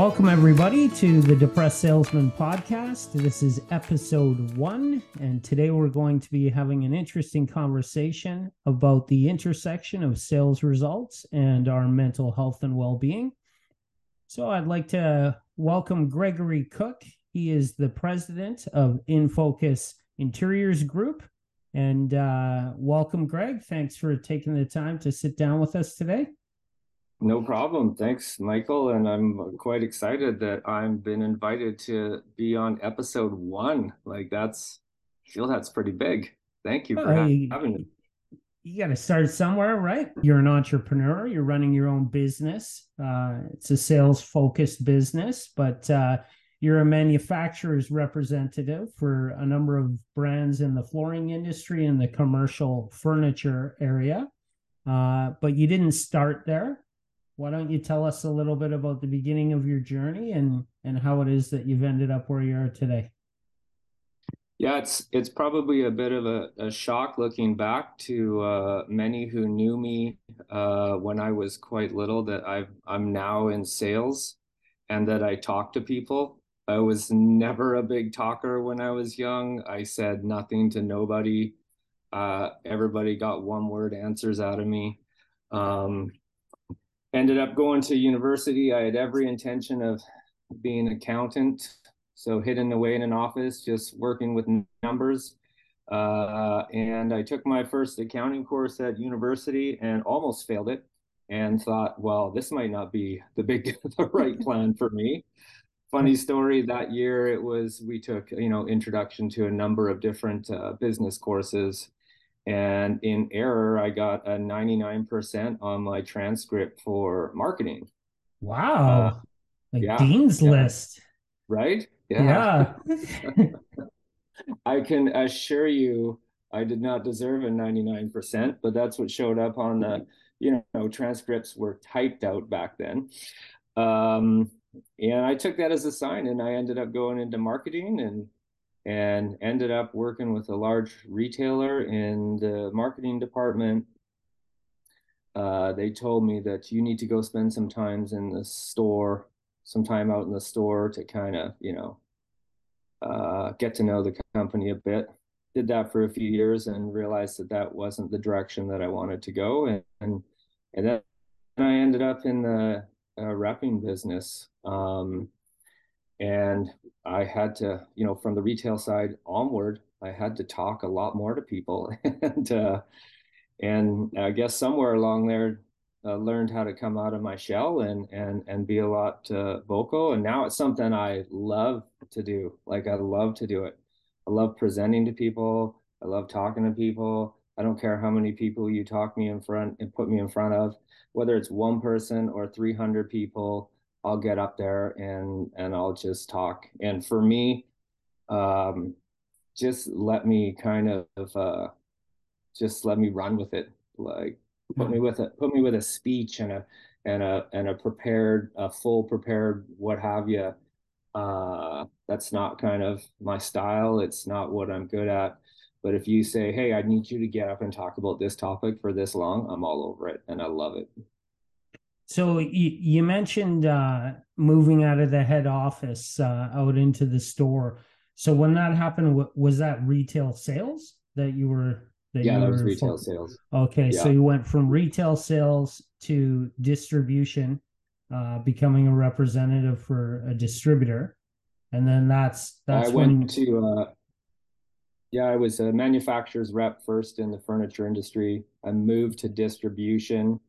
Welcome, everybody, to the Depressed Salesman podcast. This is episode one, and today we're going to be having an interesting conversation about the intersection of sales results and our mental health and well being. So, I'd like to welcome Gregory Cook. He is the president of InFocus Interiors Group. And uh, welcome, Greg. Thanks for taking the time to sit down with us today. No problem. Thanks, Michael. And I'm quite excited that I've been invited to be on episode one. Like that's, I feel that's pretty big. Thank you for having me. You got to start somewhere, right? You're an entrepreneur. You're running your own business. Uh, it's a sales focused business, but uh, you're a manufacturer's representative for a number of brands in the flooring industry and the commercial furniture area. Uh, but you didn't start there why don't you tell us a little bit about the beginning of your journey and and how it is that you've ended up where you are today? Yeah it's it's probably a bit of a, a shock looking back to uh, many who knew me uh, when i was quite little that i i'm now in sales and that i talk to people. I was never a big talker when i was young. I said nothing to nobody. Uh, everybody got one word answers out of me. Um, ended up going to university. I had every intention of being an accountant, so hidden away in an office, just working with numbers. Uh, and I took my first accounting course at university and almost failed it, and thought, well, this might not be the big, the right plan for me. Funny story. That year, it was we took you know introduction to a number of different uh, business courses and in error, I got a 99% on my transcript for marketing. Wow. Uh, like yeah, Dean's yeah. list. Right? Yeah. yeah. I can assure you I did not deserve a 99%, but that's what showed up on the, you know, transcripts were typed out back then. Um, and I took that as a sign and I ended up going into marketing and and ended up working with a large retailer in the marketing department. Uh, they told me that you need to go spend some times in the store, some time out in the store to kind of, you know, uh, get to know the company a bit. Did that for a few years and realized that that wasn't the direction that I wanted to go. And and, and then I ended up in the uh, repping business. Um, and I had to, you know, from the retail side onward, I had to talk a lot more to people, and uh, and I guess somewhere along there, uh, learned how to come out of my shell and and and be a lot uh, vocal. And now it's something I love to do. Like I love to do it. I love presenting to people. I love talking to people. I don't care how many people you talk me in front and put me in front of, whether it's one person or 300 people. I'll get up there and and I'll just talk. And for me, um, just let me kind of uh, just let me run with it. Like put me mm-hmm. with a put me with a speech and a and a and a prepared, a full prepared, what have you. Uh, that's not kind of my style. It's not what I'm good at. But if you say, "Hey, I need you to get up and talk about this topic for this long," I'm all over it, and I love it. So you, you mentioned uh, moving out of the head office uh, out into the store. So when that happened, was that retail sales that you were? That yeah, you that was retail sales. Okay, yeah. so you went from retail sales to distribution, uh, becoming a representative for a distributor, and then that's that's I when... went to. Uh, yeah, I was a manufacturer's rep first in the furniture industry. I moved to distribution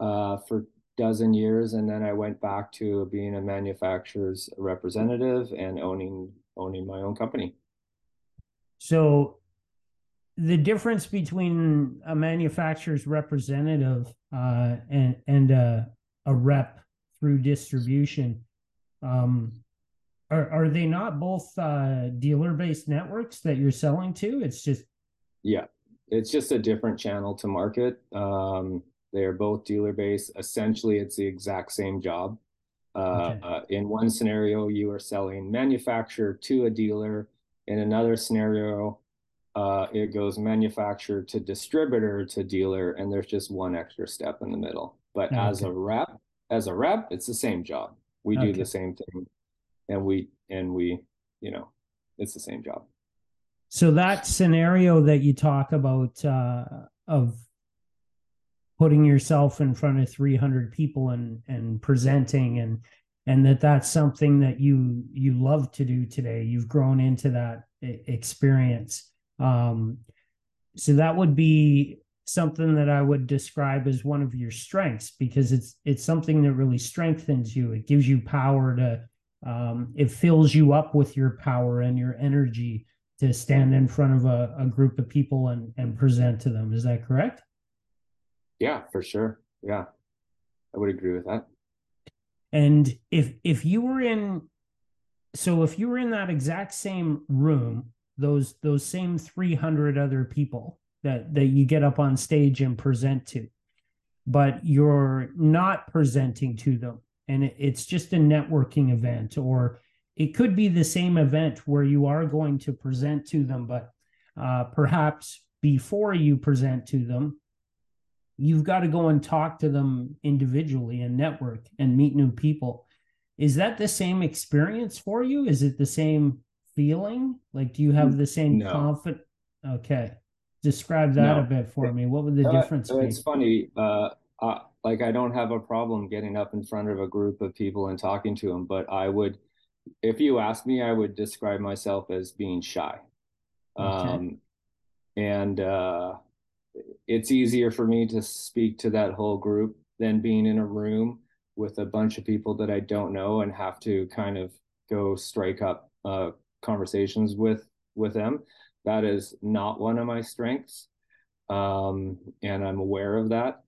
uh, for dozen years and then I went back to being a manufacturer's representative and owning owning my own company. So the difference between a manufacturer's representative uh, and and a, a rep through distribution um, are are they not both uh, dealer based networks that you're selling to? It's just yeah, it's just a different channel to market. Um, they are both dealer based. Essentially, it's the exact same job. Uh, okay. uh, in one scenario, you are selling manufacturer to a dealer. In another scenario, uh, it goes manufacturer to distributor to dealer, and there's just one extra step in the middle. But okay. as a rep, as a rep, it's the same job. We okay. do the same thing, and we and we, you know, it's the same job. So that scenario that you talk about uh, of putting yourself in front of 300 people and and presenting and and that that's something that you you love to do today. You've grown into that experience. Um, so that would be something that i would describe as one of your strengths because it's it's something that really strengthens you. It gives you power to um, it fills you up with your power and your energy to stand in front of a, a group of people and and present to them. Is that correct yeah, for sure. Yeah. I would agree with that. And if if you were in so if you were in that exact same room, those those same 300 other people that that you get up on stage and present to, but you're not presenting to them and it's just a networking event or it could be the same event where you are going to present to them but uh, perhaps before you present to them you've got to go and talk to them individually and network and meet new people. Is that the same experience for you? Is it the same feeling? Like, do you have the same no. confidence? Okay. Describe that no. a bit for me. What would the uh, difference be? It's funny. Uh, uh, like, I don't have a problem getting up in front of a group of people and talking to them, but I would, if you ask me, I would describe myself as being shy. Okay. Um, and, uh, it's easier for me to speak to that whole group than being in a room with a bunch of people that I don't know and have to kind of go strike up uh, conversations with with them. That is not one of my strengths, um, and I'm aware of that.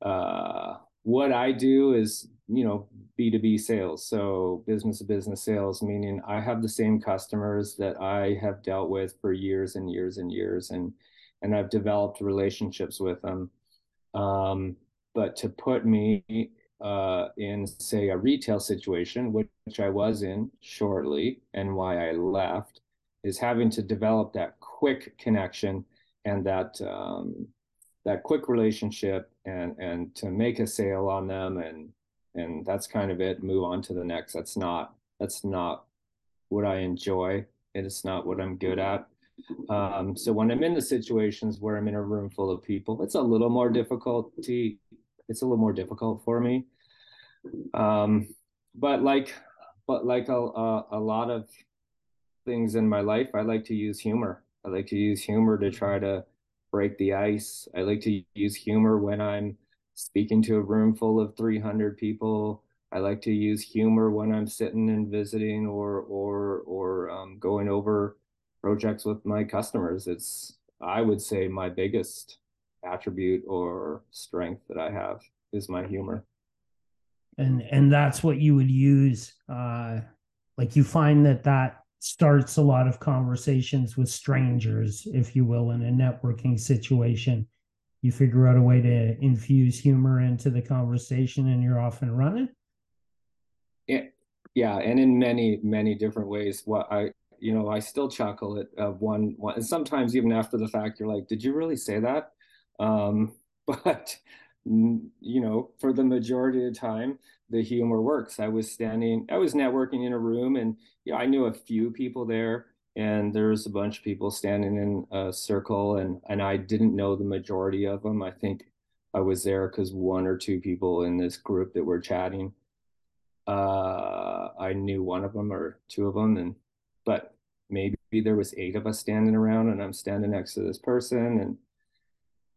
Uh, what I do is, you know, B2B sales, so business to business sales, meaning I have the same customers that I have dealt with for years and years and years, and and I've developed relationships with them. Um, but to put me uh, in, say, a retail situation, which, I was in shortly, and why I left, is having to develop that quick connection and that um, that quick relationship, and and to make a sale on them, and and that's kind of it. Move on to the next. That's not that's not what I enjoy. And it's not what I'm good at. Um, so when I'm in the situations where I'm in a room full of people, it's a little more difficulty. It's a little more difficult for me. Um, but like, but like a, a, a lot of things in my life, I like to use humor. I like to use humor to try to break the ice. I like to use humor when I'm speaking to a room full of 300 people. I like to use humor when I'm sitting and visiting or or or um, going over projects with my customers. It's, I would say, my biggest attribute or strength that I have is my humor. And and that's what you would use. Uh, like you find that that starts a lot of conversations with strangers, if you will, in a networking situation. You figure out a way to infuse humor into the conversation, and you're off and running. Yeah, yeah, and in many many different ways. What I you know, I still chuckle at uh, one, one, and sometimes even after the fact, you're like, did you really say that? Um, but, you know, for the majority of the time, the humor works. I was standing, I was networking in a room and you know, I knew a few people there and there was a bunch of people standing in a circle and, and I didn't know the majority of them. I think I was there because one or two people in this group that were chatting, uh, I knew one of them or two of them and but maybe there was eight of us standing around and I'm standing next to this person and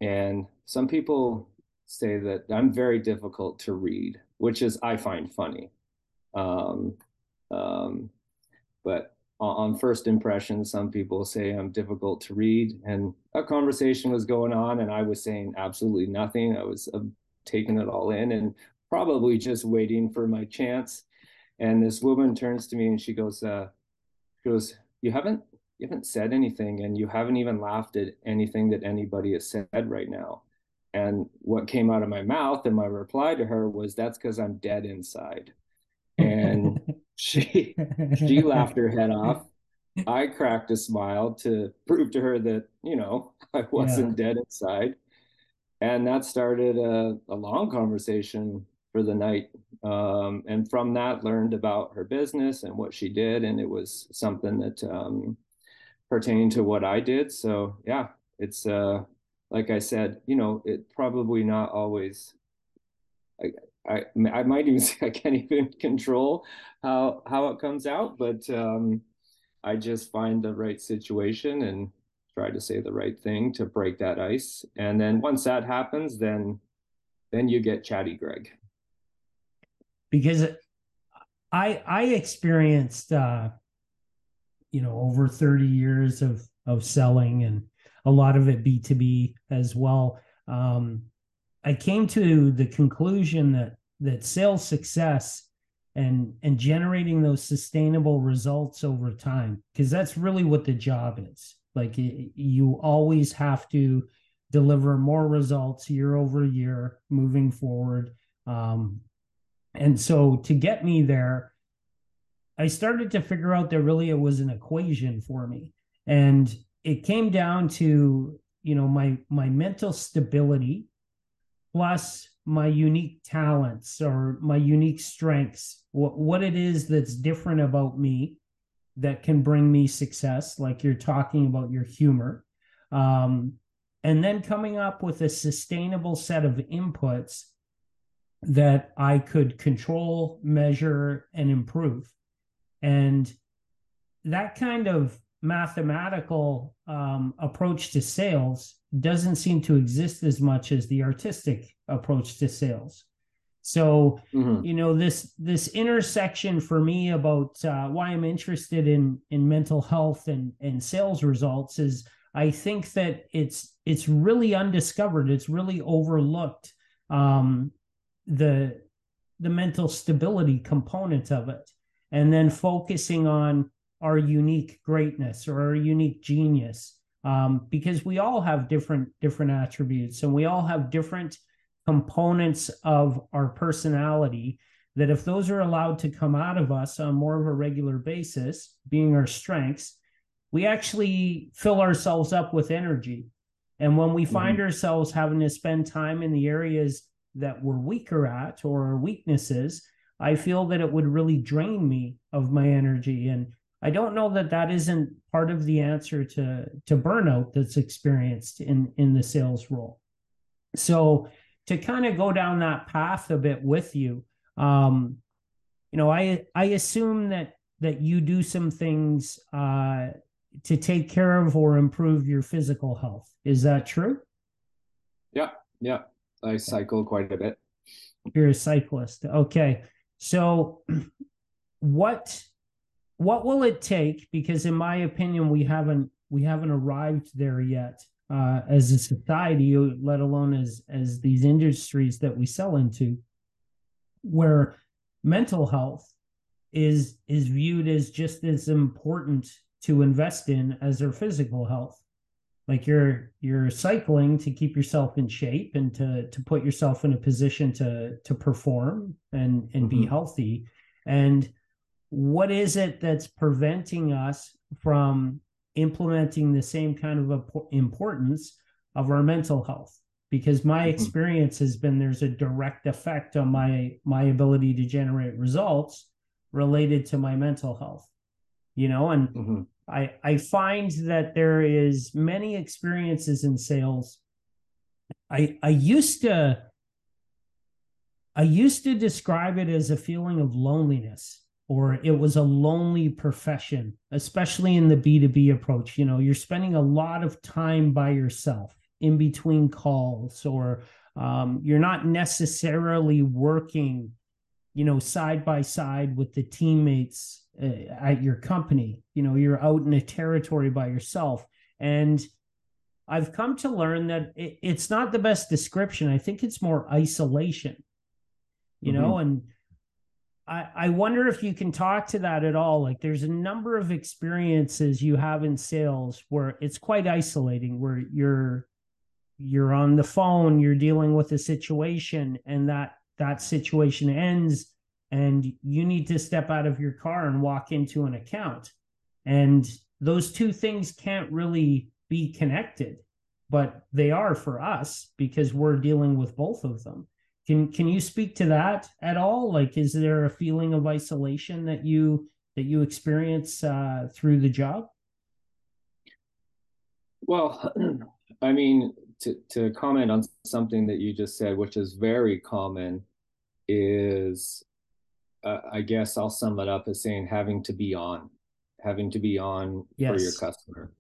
and some people say that I'm very difficult to read, which is I find funny. Um, um, but on first impression, some people say I'm difficult to read. And a conversation was going on, and I was saying absolutely nothing. I was uh, taking it all in and probably just waiting for my chance. And this woman turns to me and she goes, uh, goes, you haven't you haven't said anything and you haven't even laughed at anything that anybody has said right now. And what came out of my mouth and my reply to her was that's because I'm dead inside. And she she laughed her head off. I cracked a smile to prove to her that, you know, I wasn't yeah. dead inside. And that started a, a long conversation for the night um, and from that learned about her business and what she did and it was something that um, pertained to what i did so yeah it's uh like i said you know it probably not always I, I, I might even say I can't even control how how it comes out, but um, I just find the right situation and try to say the right thing to break that ice. And then once that happens, then then you get chatty Greg. Because I I experienced uh, you know over 30 years of of selling and a lot of it B2B as well. Um, I came to the conclusion that that sales success and and generating those sustainable results over time because that's really what the job is like you always have to deliver more results year over year moving forward um, and so to get me there i started to figure out that really it was an equation for me and it came down to you know my my mental stability plus my unique talents or my unique strengths, what, what it is that's different about me that can bring me success, like you're talking about your humor. Um, and then coming up with a sustainable set of inputs that I could control, measure, and improve. And that kind of mathematical um, approach to sales doesn't seem to exist as much as the artistic approach to sales so mm-hmm. you know this this intersection for me about uh, why i'm interested in in mental health and and sales results is i think that it's it's really undiscovered it's really overlooked um the the mental stability component of it and then focusing on our unique greatness or our unique genius um, because we all have different different attributes and we all have different components of our personality that if those are allowed to come out of us on more of a regular basis being our strengths we actually fill ourselves up with energy and when we mm-hmm. find ourselves having to spend time in the areas that we're weaker at or weaknesses i feel that it would really drain me of my energy and I don't know that that isn't part of the answer to to burnout that's experienced in in the sales role. So to kind of go down that path a bit with you, um, you know, I I assume that that you do some things uh, to take care of or improve your physical health. Is that true? Yeah, yeah. I cycle quite a bit. You're a cyclist. Okay. So what what will it take? Because in my opinion, we haven't we haven't arrived there yet uh, as a society, let alone as as these industries that we sell into, where mental health is is viewed as just as important to invest in as their physical health like you're you're cycling to keep yourself in shape and to to put yourself in a position to to perform and and mm-hmm. be healthy and what is it that's preventing us from implementing the same kind of importance of our mental health because my mm-hmm. experience has been there's a direct effect on my my ability to generate results related to my mental health you know and mm-hmm. I i find that there is many experiences in sales i i used to i used to describe it as a feeling of loneliness or it was a lonely profession, especially in the B2B approach. You know, you're spending a lot of time by yourself in between calls, or um, you're not necessarily working, you know, side by side with the teammates at your company. You know, you're out in a territory by yourself. And I've come to learn that it, it's not the best description. I think it's more isolation, you mm-hmm. know, and I, I wonder if you can talk to that at all. Like, there's a number of experiences you have in sales where it's quite isolating, where you're you're on the phone, you're dealing with a situation, and that that situation ends, and you need to step out of your car and walk into an account, and those two things can't really be connected, but they are for us because we're dealing with both of them. can can you speak to that at all? Like, is there a feeling of isolation that you that you experience uh, through the job? Well, I mean, to to comment on something that you just said, which is very common, is uh, I guess I'll sum it up as saying having to be on, having to be on yes. for your customer.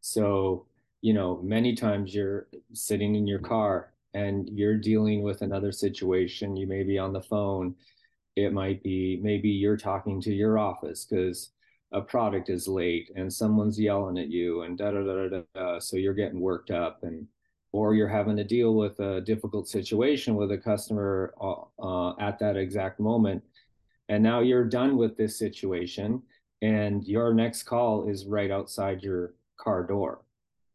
So you know, many times you're sitting in your car and you're dealing with another situation. You may be on the phone. It might be maybe you're talking to your office because a product is late and someone's yelling at you and da da da da da. So you're getting worked up and or you're having to deal with a difficult situation with a customer uh, uh, at that exact moment. And now you're done with this situation and your next call is right outside your car door.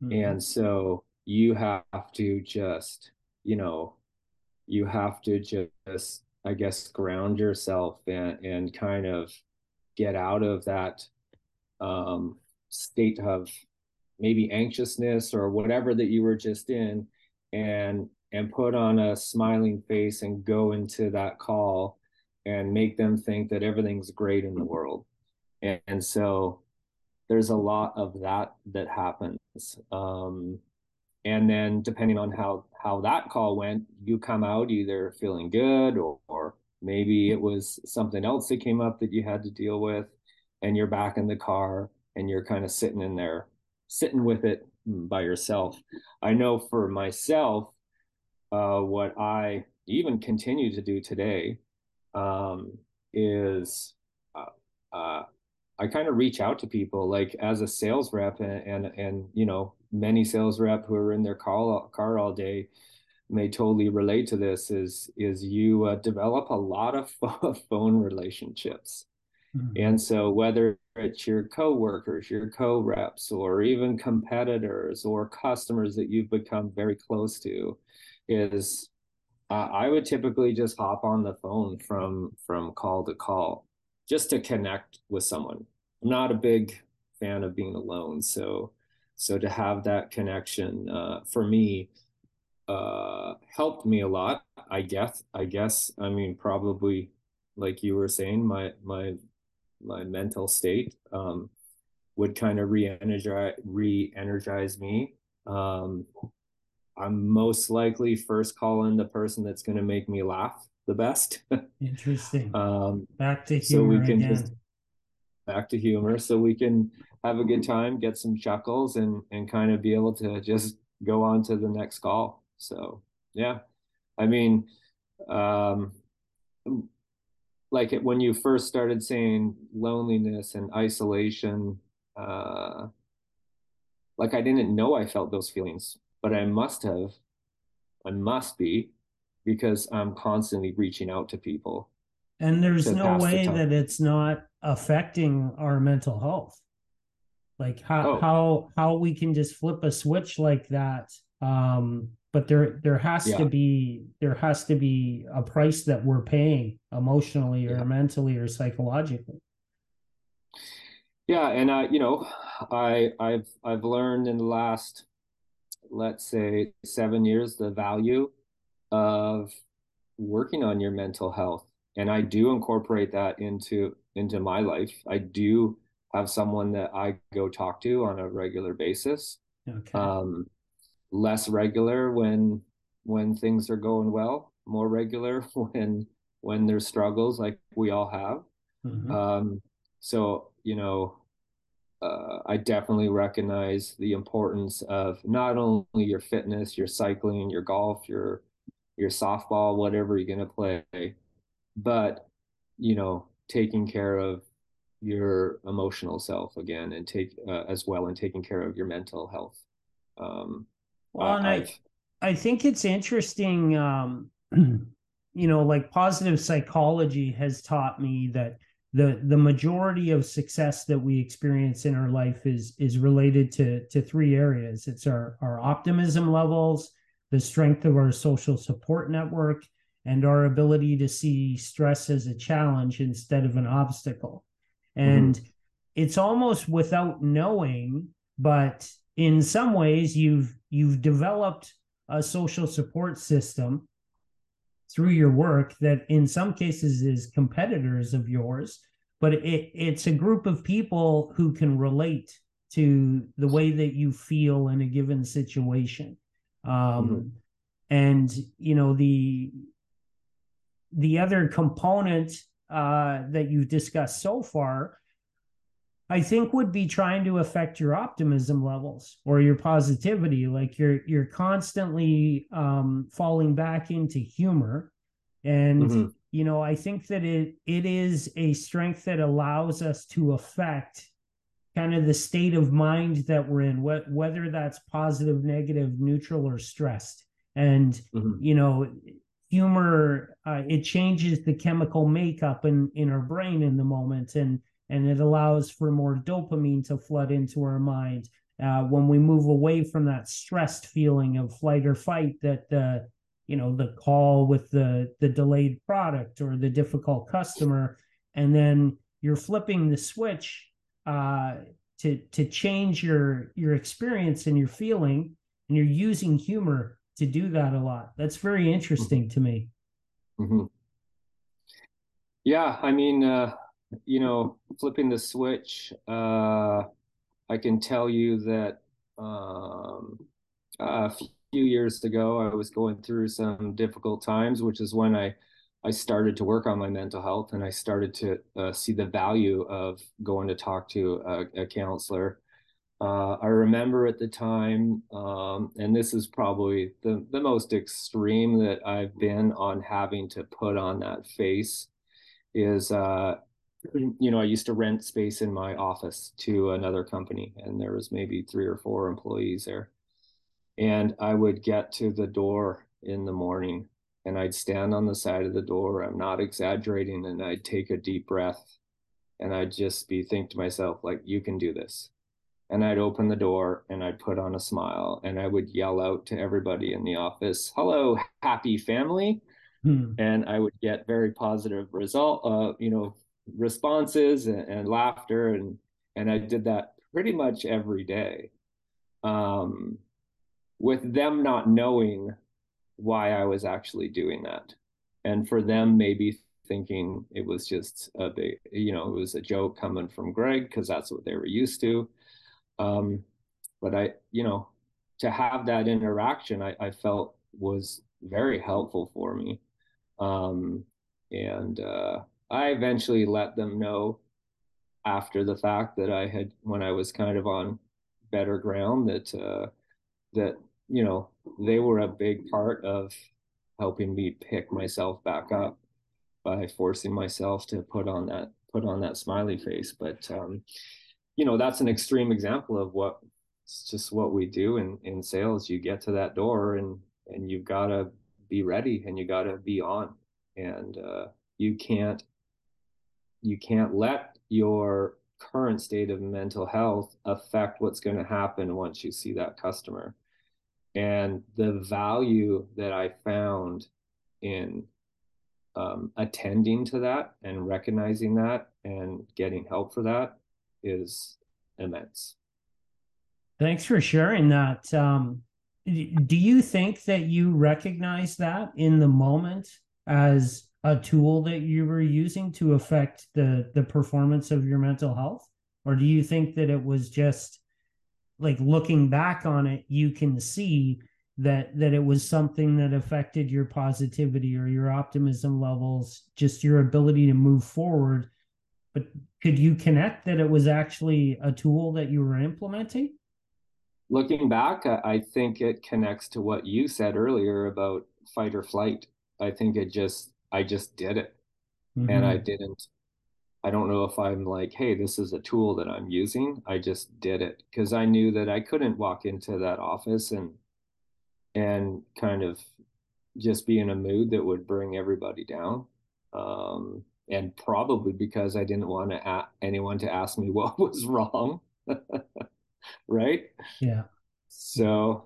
Mm-hmm. And so you have to just you know, you have to just, I guess, ground yourself and, and kind of get out of that um, state of maybe anxiousness or whatever that you were just in and and put on a smiling face and go into that call and make them think that everything's great in the world. And, and so there's a lot of that that happens. Um, and then depending on how how that call went you come out either feeling good or, or maybe it was something else that came up that you had to deal with and you're back in the car and you're kind of sitting in there sitting with it by yourself. I know for myself uh, what i even continue to do today um, is uh, uh, I kind of reach out to people like as a sales rep and, and, and you know, many sales rep who are in their car, car all day may totally relate to this is, is you uh, develop a lot of phone relationships. Mm-hmm. And so whether it's your coworkers, your co-reps, or even competitors or customers that you've become very close to is uh, I would typically just hop on the phone from from call to call just to connect with someone. I'm not a big fan of being alone, so so to have that connection uh, for me uh, helped me a lot. I guess. I guess. I mean, probably like you were saying, my my my mental state um, would kind of re-energize re-energize me. Um, I'm most likely first calling the person that's going to make me laugh the best. Interesting. um, back to humor so we can again. just back to humor, so we can have a good time, get some chuckles, and and kind of be able to just go on to the next call. So yeah, I mean, um, like it, when you first started saying loneliness and isolation, uh, like I didn't know I felt those feelings, but I must have, I must be because I'm constantly reaching out to people. And there's no way the that it's not affecting our mental health. Like how oh. how how we can just flip a switch like that. Um, but there there has yeah. to be there has to be a price that we're paying emotionally or yeah. mentally or psychologically. Yeah, and I, you know, I I've I've learned in the last, let's say, seven years the value of working on your mental health and i do incorporate that into into my life i do have someone that i go talk to on a regular basis okay. um less regular when when things are going well more regular when when there's struggles like we all have mm-hmm. um so you know uh, I definitely recognize the importance of not only your fitness, your cycling, your golf, your your softball, whatever you're going to play, but you know, taking care of your emotional self again and take uh, as well and taking care of your mental health. Um, well, and I, I think it's interesting. Um, you know, like positive psychology has taught me that the the majority of success that we experience in our life is is related to to three areas. It's our our optimism levels, the strength of our social support network, and our ability to see stress as a challenge instead of an obstacle. And mm-hmm. it's almost without knowing, but in some ways you've you've developed a social support system through your work that in some cases is competitors of yours, but it, it's a group of people who can relate to the way that you feel in a given situation. Um, mm-hmm. And you know the the other component uh, that you've discussed so far I think would be trying to affect your optimism levels or your positivity. Like you're you're constantly um, falling back into humor, and mm-hmm. you know I think that it it is a strength that allows us to affect kind of the state of mind that we're in, wh- whether that's positive, negative, neutral, or stressed. And mm-hmm. you know, humor uh, it changes the chemical makeup in in our brain in the moment and and it allows for more dopamine to flood into our mind. Uh, when we move away from that stressed feeling of flight or fight, that the you know the call with the the delayed product or the difficult customer, and then you're flipping the switch uh, to to change your your experience and your feeling, and you're using humor to do that a lot. That's very interesting mm-hmm. to me. Mm-hmm. Yeah, I mean, uh, you know, flipping the switch, uh, I can tell you that um, a few years ago, I was going through some difficult times, which is when I I started to work on my mental health and I started to uh, see the value of going to talk to a, a counselor. Uh, I remember at the time, um, and this is probably the, the most extreme that I've been on having to put on that face, is uh, you know, I used to rent space in my office to another company, and there was maybe three or four employees there. And I would get to the door in the morning and I'd stand on the side of the door. I'm not exaggerating. And I'd take a deep breath and I'd just be think to myself, like, you can do this. And I'd open the door and I'd put on a smile and I would yell out to everybody in the office, hello, happy family. Hmm. And I would get very positive result, uh, you know, responses and, and, laughter and and I did that pretty much every day. Um, with them not knowing why I was actually doing that. And for them maybe thinking it was just a big, you know, it was a joke coming from Greg because that's what they were used to. Um, but I, you know, to have that interaction, I, I felt was very helpful for me. Um, and uh, I eventually let them know after the fact that I had, when I was kind of on better ground, that uh, that you know they were a big part of helping me pick myself back up by forcing myself to put on that put on that smiley face. But um, you know that's an extreme example of what it's just what we do in in sales. You get to that door and and you've got to be ready and you got to be on and uh, you can't you can't let your current state of mental health affect what's going to happen once you see that customer. And the value that I found in um, attending to that and recognizing that and getting help for that is immense. Thanks for sharing that. Um, do you think that you recognize that in the moment as a tool that you were using to affect the the performance of your mental health? Or do you think that it was just like looking back on it you can see that that it was something that affected your positivity or your optimism levels just your ability to move forward? But could you connect that it was actually a tool that you were implementing? Looking back i think it connects to what you said earlier about fight or flight. I think it just I just did it. Mm-hmm. And I mm-hmm. didn't, I don't know if I'm like, hey, this is a tool that I'm using. I just did it because I knew that I couldn't walk into that office and, and kind of just be in a mood that would bring everybody down. Um, and probably because I didn't want to a- anyone to ask me what was wrong. right? Yeah. So,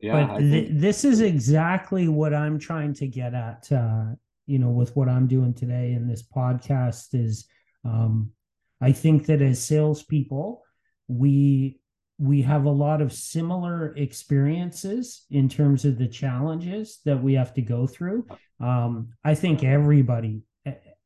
yeah. But th- this is exactly what I'm trying to get at. Uh, you know with what i'm doing today in this podcast is um, i think that as salespeople we we have a lot of similar experiences in terms of the challenges that we have to go through. Um, I think everybody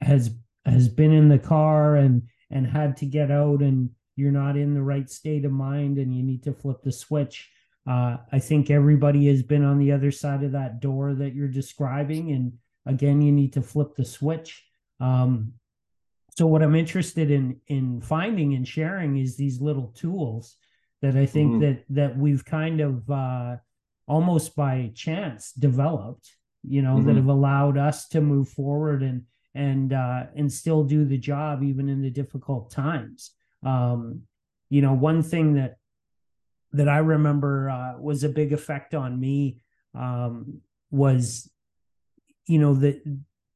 has has been in the car and and had to get out and you're not in the right state of mind and you need to flip the switch. Uh, I think everybody has been on the other side of that door that you're describing, and again, you need to flip the switch. Um, so, what I'm interested in in finding and sharing is these little tools that I think mm-hmm. that that we've kind of uh, almost by chance developed, you know, mm-hmm. that have allowed us to move forward and and uh, and still do the job even in the difficult times. Um, you know, one thing that that I remember uh, was a big effect on me um, was, you know, that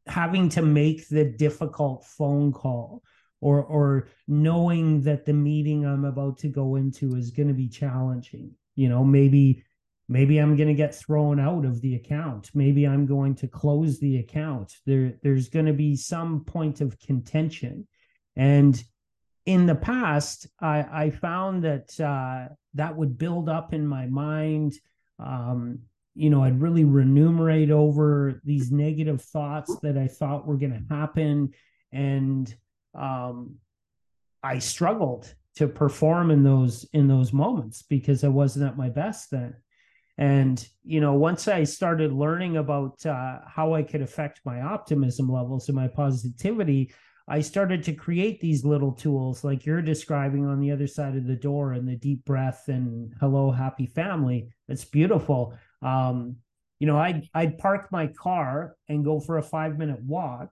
having to make the difficult phone call or or knowing that the meeting I'm about to go into is going to be challenging. You know, maybe maybe I'm going to get thrown out of the account. Maybe I'm going to close the account. There there's going to be some point of contention. And in the past, I, I found that uh, that would build up in my mind. Um, you know, I'd really remunerate over these negative thoughts that I thought were going to happen. And um, I struggled to perform in those in those moments because I wasn't at my best then. And you know, once I started learning about uh, how I could affect my optimism levels and my positivity, I started to create these little tools like you're describing on the other side of the door and the deep breath and hello, happy family. That's beautiful. Um, you know, I'd I'd park my car and go for a five minute walk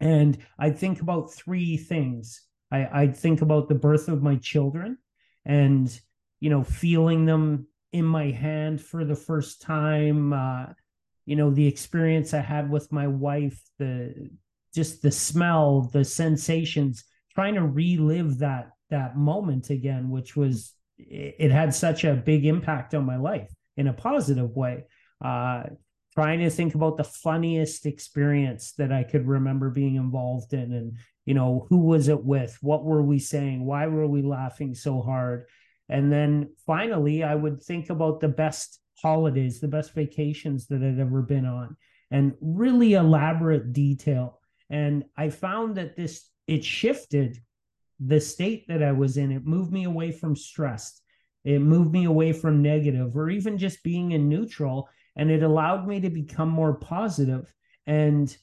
and I'd think about three things. I, I'd think about the birth of my children and, you know, feeling them in my hand for the first time. Uh, you know, the experience I had with my wife, the just the smell, the sensations, trying to relive that that moment again, which was it had such a big impact on my life in a positive way. Uh, trying to think about the funniest experience that I could remember being involved in and you know who was it with? What were we saying? Why were we laughing so hard? And then finally I would think about the best holidays the best vacations that I'd ever been on and really elaborate detail. And I found that this it shifted the state that I was in. It moved me away from stress it moved me away from negative or even just being in neutral and it allowed me to become more positive. and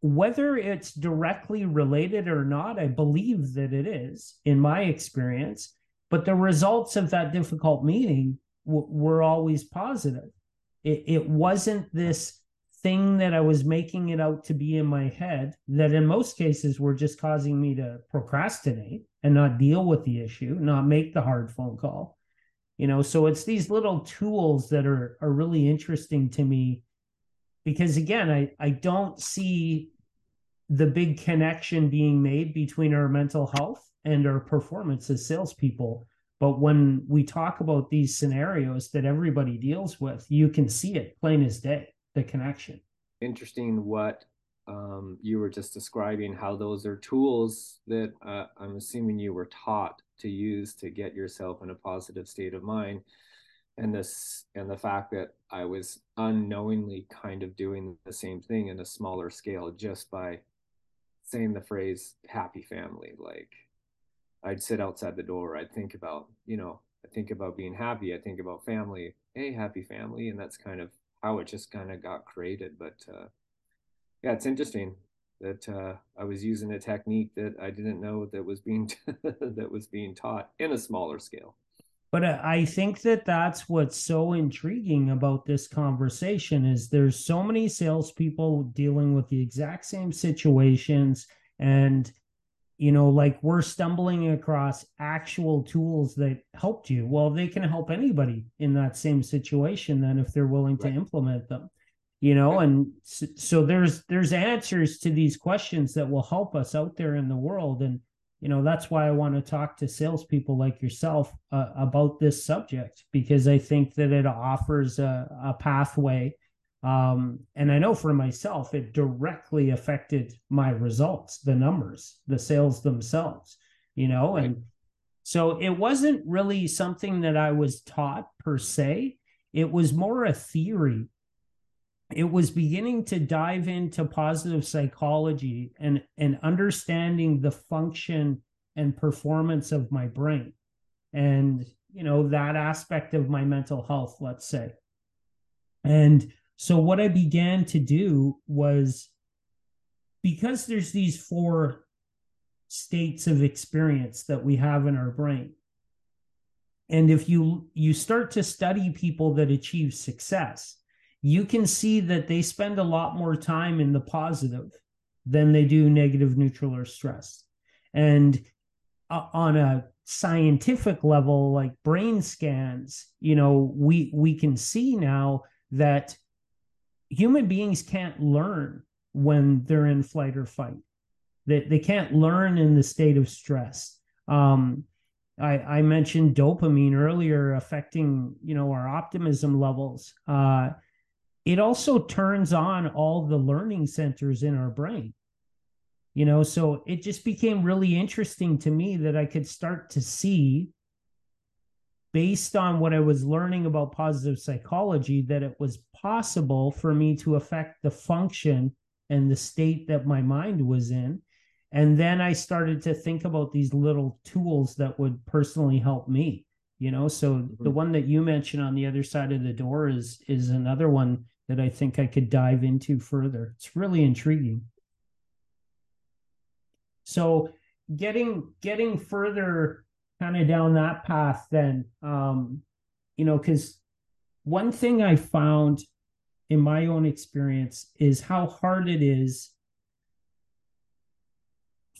whether it's directly related or not i believe that it is in my experience but the results of that difficult meeting w- were always positive it, it wasn't this thing that i was making it out to be in my head that in most cases were just causing me to procrastinate and not deal with the issue not make the hard phone call. You know so it's these little tools that are are really interesting to me because again i i don't see the big connection being made between our mental health and our performance as salespeople. But when we talk about these scenarios that everybody deals with you can see it plain as day the connection. Interesting what um, you were just describing how those are tools that uh, I'm assuming you were taught to use to get yourself in a positive state of mind. And this, and the fact that I was unknowingly kind of doing the same thing in a smaller scale just by saying the phrase happy family. Like I'd sit outside the door, I'd think about, you know, I think about being happy, I think about family, hey, happy family. And that's kind of how it just kind of got created. But, uh, yeah, it's interesting that uh, I was using a technique that I didn't know that was being that was being taught in a smaller scale. But I think that that's what's so intriguing about this conversation is there's so many salespeople dealing with the exact same situations, and you know, like we're stumbling across actual tools that helped you. Well, they can help anybody in that same situation then if they're willing to implement them you know and so there's there's answers to these questions that will help us out there in the world and you know that's why i want to talk to salespeople like yourself uh, about this subject because i think that it offers a, a pathway um, and i know for myself it directly affected my results the numbers the sales themselves you know and So it wasn't really something that I was taught per se. It was more a theory. It was beginning to dive into positive psychology and, and understanding the function and performance of my brain and, you know, that aspect of my mental health, let's say. And so what I began to do was because there's these four states of experience that we have in our brain. And if you you start to study people that achieve success, you can see that they spend a lot more time in the positive than they do negative, neutral, or stress. And uh, on a scientific level, like brain scans, you know, we we can see now that human beings can't learn when they're in flight or fight. They, they can't learn in the state of stress. Um, I, I mentioned dopamine earlier affecting, you know, our optimism levels. Uh, it also turns on all the learning centers in our brain. You know, so it just became really interesting to me that I could start to see based on what I was learning about positive psychology that it was possible for me to affect the function and the state that my mind was in and then i started to think about these little tools that would personally help me you know so mm-hmm. the one that you mentioned on the other side of the door is is another one that i think i could dive into further. It's really intriguing. So getting getting further kind of down that path then um you know because one thing i found in my own experience is how hard it is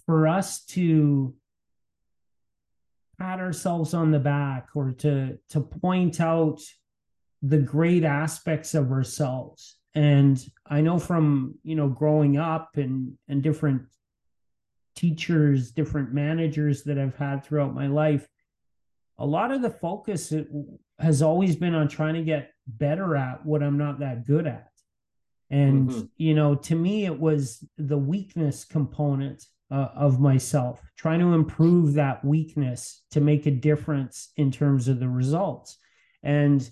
for us to pat ourselves on the back or to to point out the great aspects of ourselves and i know from you know growing up and and different teachers different managers that i've had throughout my life a lot of the focus has always been on trying to get better at what i'm not that good at and mm-hmm. you know to me it was the weakness component uh, of myself, trying to improve that weakness to make a difference in terms of the results. And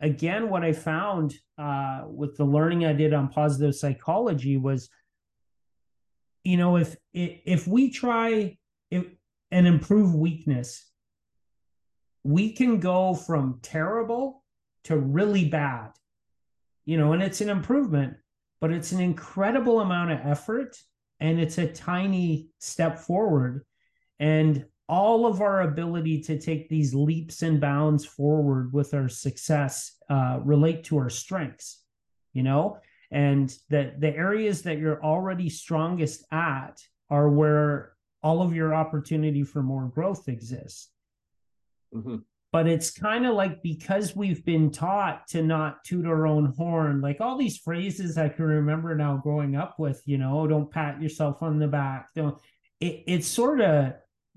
again, what I found uh, with the learning I did on positive psychology was, you know, if if we try and improve weakness, we can go from terrible to really bad, you know, and it's an improvement, but it's an incredible amount of effort and it's a tiny step forward. And all of our ability to take these leaps and bounds forward with our success uh, relate to our strengths you know? And that the areas that you're already strongest at are where all of your opportunity for more growth exists. Mm-hmm. But it's kind of like because we've been taught to not toot our own horn like all these phrases i can remember now growing up with you know don't pat yourself on the back don't it, it's sort of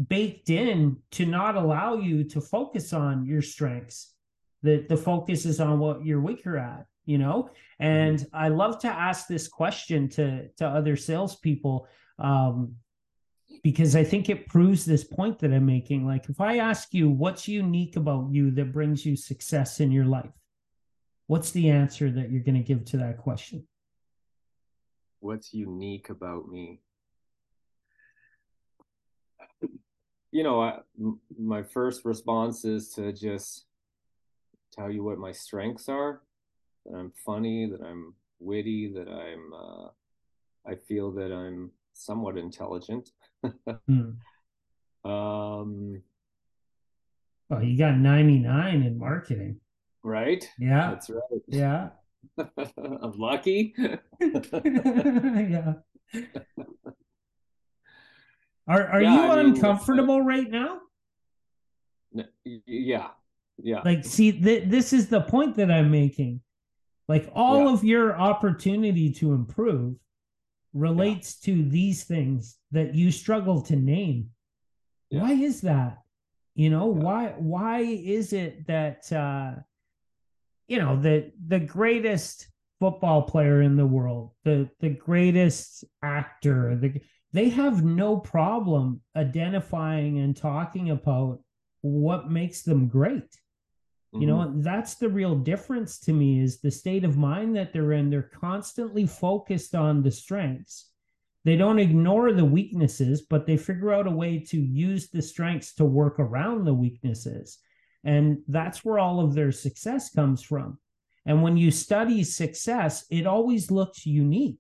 baked in to not allow you to focus on your strengths that the focus is on what you're weaker at you know and mm-hmm. i love to ask this question to to other salespeople um because I think it proves this point that I'm making. Like, if I ask you what's unique about you that brings you success in your life, what's the answer that you're going to give to that question? What's unique about me? You know, I, my first response is to just tell you what my strengths are that I'm funny, that I'm witty, that I'm, uh, I feel that I'm somewhat intelligent hmm. Um, oh, you got 99 in marketing. Right? Yeah. That's right. Yeah. I'm lucky. yeah. Are are yeah, you I mean, uncomfortable right now? Yeah. Yeah. Like see th- this is the point that I'm making. Like all yeah. of your opportunity to improve relates yeah. to these things that you struggle to name. Why is that? You know, why why is it that uh you know the the greatest football player in the world, the the greatest actor, the they have no problem identifying and talking about what makes them great. You know mm-hmm. that's the real difference to me is the state of mind that they're in. They're constantly focused on the strengths. They don't ignore the weaknesses but they figure out a way to use the strengths to work around the weaknesses. And that's where all of their success comes from. And when you study success it always looks unique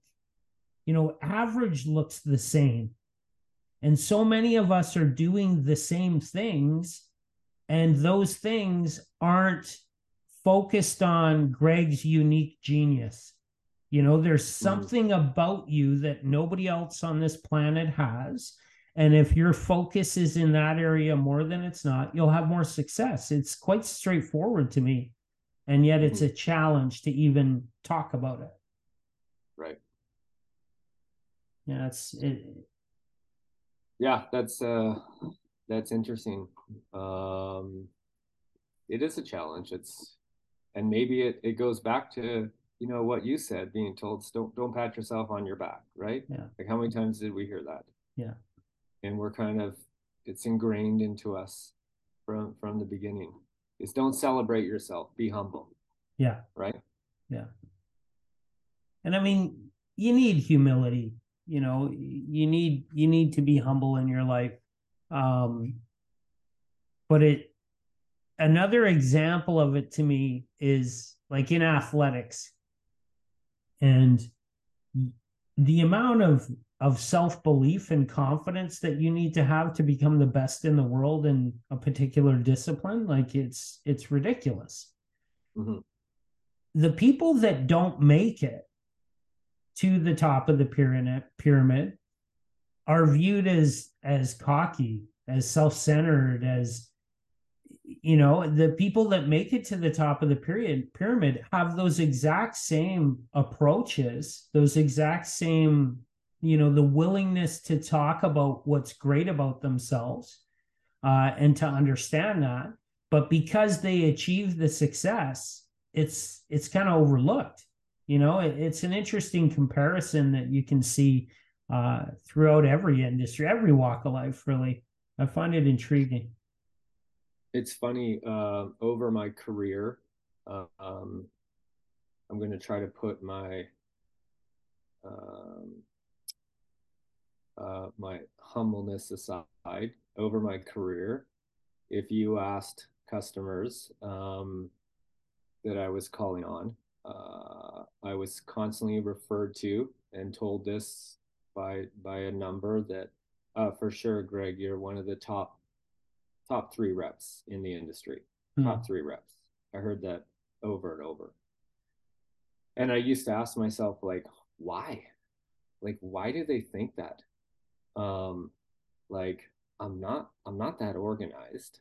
you know average looks the same and so many of us are doing the same things, and those things aren't focused on Greg's unique genius. You know, there's mm-hmm. something about you that nobody else on this planet has. And if your focus is in that area more than it's not, you'll have more success. It's quite straightforward to me. And yet it's mm-hmm. a challenge to even talk about it. Right. Yeah, it's it, yeah that's uh that's interesting. Um it is a challenge. It's and maybe it, it goes back to you know what you said being told don't don't pat yourself on your back right? Yeah. Like how many times did we hear that? Yeah. And we're kind of it's ingrained into us from from the beginning. Is don't celebrate yourself. Be humble. Yeah. Right? Yeah. And i mean you need humility you know you need you need to be humble in your life. Um but it another example of it to me is like in athletics. And the amount of of self-belief and confidence that you need to have to become the best in the world in a particular discipline like it's it's ridiculous. Mm-hmm. the people that don't make it to the top of the pyramid pyramid are viewed as as cocky as self-centered as you know the people that make it to the top of the period pyramid have those exact same approaches those exact same you know the willingness to talk about what's great about themselves uh, and to understand that. But because they achieve the success it's it's kind of overlooked you know, it, it's an interesting comparison that you can see uh, throughout every industry, every walk of life, really. I find it intriguing. It's funny, uh, over my career, uh, um, I'm going to try to put my um, uh, my humbleness aside. Over my career, if you asked customers um, that I was calling on, uh, I was constantly referred to and told this by by a number that uh, for sure, Greg, you're one of the top top three reps in the industry. Mm. Top three reps. I heard that over and over. And I used to ask myself, like, why? Like, why do they think that? Um, like, I'm not I'm not that organized.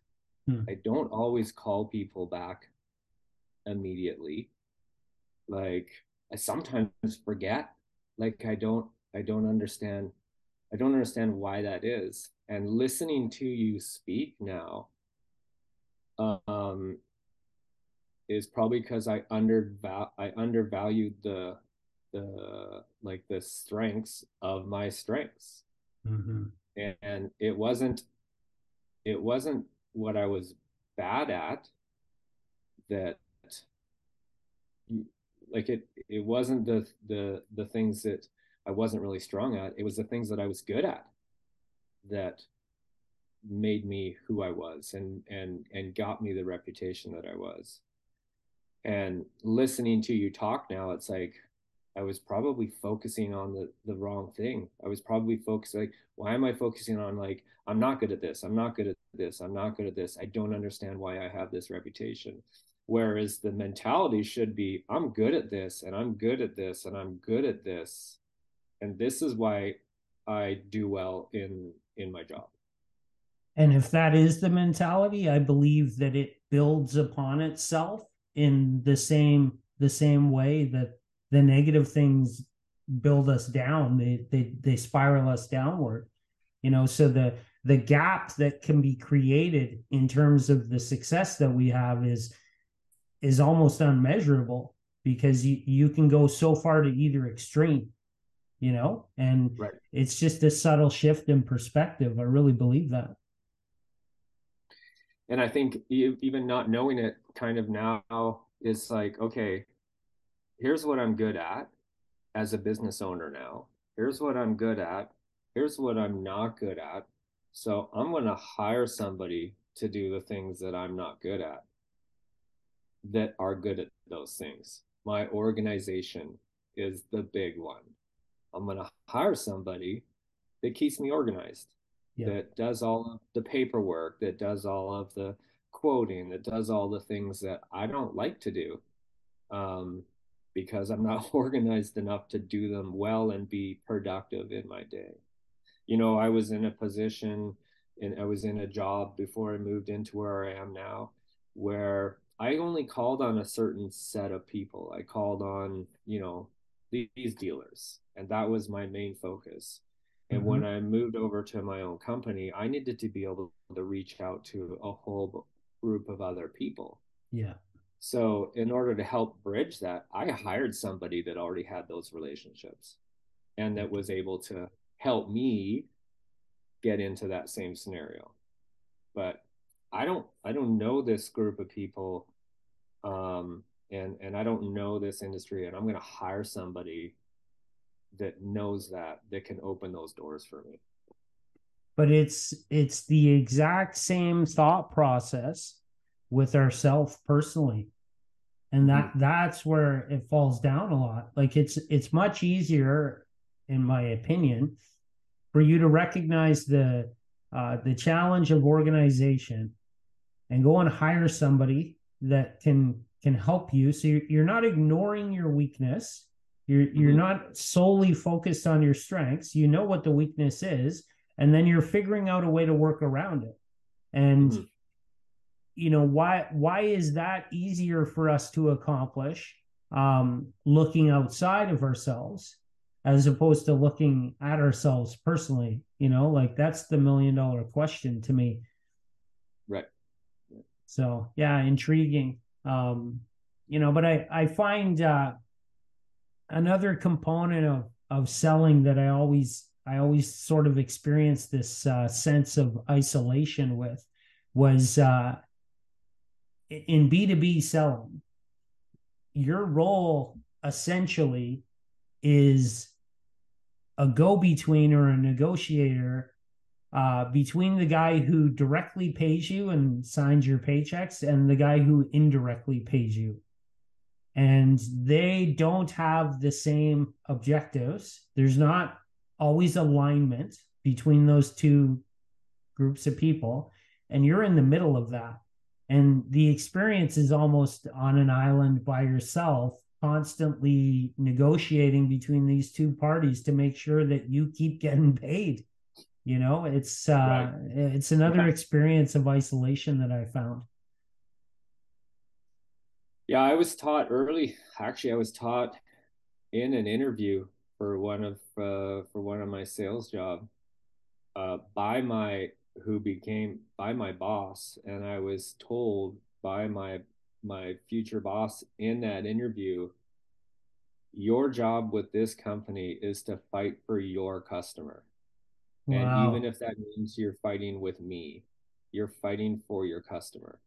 Mm. I don't always call people back immediately like i sometimes forget like i don't i don't understand i don't understand why that is and listening to you speak now um is probably because i underval i undervalued the the like the strengths of my strengths mm-hmm. and, and it wasn't it wasn't what i was bad at that like it it wasn't the the the things that I wasn't really strong at. It was the things that I was good at that made me who I was and and and got me the reputation that I was. And listening to you talk now, it's like I was probably focusing on the the wrong thing. I was probably focusing like, why am I focusing on like I'm not good at this. I'm not good at this. I'm not good at this. I don't understand why I have this reputation. Whereas the mentality should be, I'm good at this and I'm good at this and I'm good at this. And this is why I do well in in my job. And if that is the mentality, I believe that it builds upon itself in the same the same way that the negative things build us down. They they they spiral us downward. You know, so the the gap that can be created in terms of the success that we have is is almost unmeasurable because you, you can go so far to either extreme, you know, and right. it's just a subtle shift in perspective. I really believe that. and I think even not knowing it kind of now is like, okay, here's what I'm good at as a business owner now. Here's what I'm good at. Here's what I'm not good at. So I'm going to hire somebody to do the things that I'm not good at that are good at those things. My organization is the big one. I'm going to hire somebody that keeps me organized, yeah. that does all of the paperwork, that does all of the quoting, that does all the things that I don't like to do um, because I'm not organized enough to do them well and be productive in my day. You know, I was in a position and I was in a job before I moved into where I am now where I only called on a certain set of people. I called on, you know, these dealers, and that was my main focus. And mm-hmm. when I moved over to my own company, I needed to be able to reach out to a whole group of other people. Yeah. So, in order to help bridge that, I hired somebody that already had those relationships and that was able to help me get into that same scenario. But I don't I don't know this group of people um and and I don't know this industry and I'm going to hire somebody that knows that that can open those doors for me. But it's it's the exact same thought process with ourselves personally. And that mm-hmm. that's where it falls down a lot. Like it's it's much easier in my opinion for you to recognize the uh, the challenge of organization and go and hire somebody that can can help you. So you're, you're not ignoring your weakness. You're you're mm-hmm. not solely focused on your strengths. You know what the weakness is and then you're figuring out a way to work around it. And mm-hmm. you know why why is that easier for us to accomplish um looking outside of ourselves as opposed to looking at ourselves personally? You know like that's the million dollar question to me. Right so yeah intriguing um you know but i i find uh another component of of selling that I always I always sort of experienced this uh, sense of isolation with was uh, in B two B selling. Your role essentially is a go between or a negotiator uh, between the guy who directly pays you and signs your paychecks and the guy who indirectly pays you and they don't have the same objectives. There's not always alignment between those two groups of people, and you're in the middle of that. And the experience is almost on an island by yourself, constantly negotiating between these two parties to make sure that you keep getting paid. You know, it's uh, right. it's another yeah. experience of isolation that I found. Yeah, I was taught early. Actually, I was taught in an interview for one of uh, for one of my sales job uh, by my who became by my boss, and I was told by my my future boss in that interview, your job with this company is to fight for your customer, wow. and even if that means you're fighting with me, you're fighting for your customer.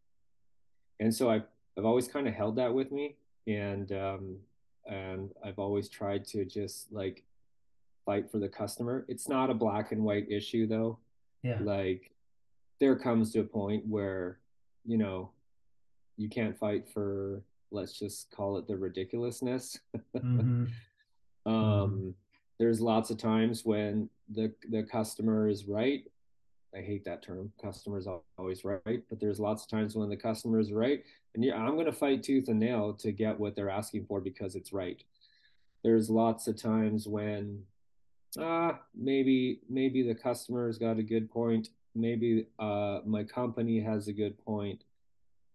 And so I've, I've always kind of held that with me, and um, and I've always tried to just like fight for the customer. It's not a black and white issue though. Yeah. Like there comes to a point where you know you can't fight for let's just call it the ridiculousness. mm-hmm. um, mm-hmm. There's lots of times when the the customer is right I hate that term. Customers always right, but there's lots of times when the customer is right, and yeah, I'm going to fight tooth and nail to get what they're asking for because it's right. There's lots of times when, ah, uh, maybe maybe the customer's got a good point, maybe uh, my company has a good point,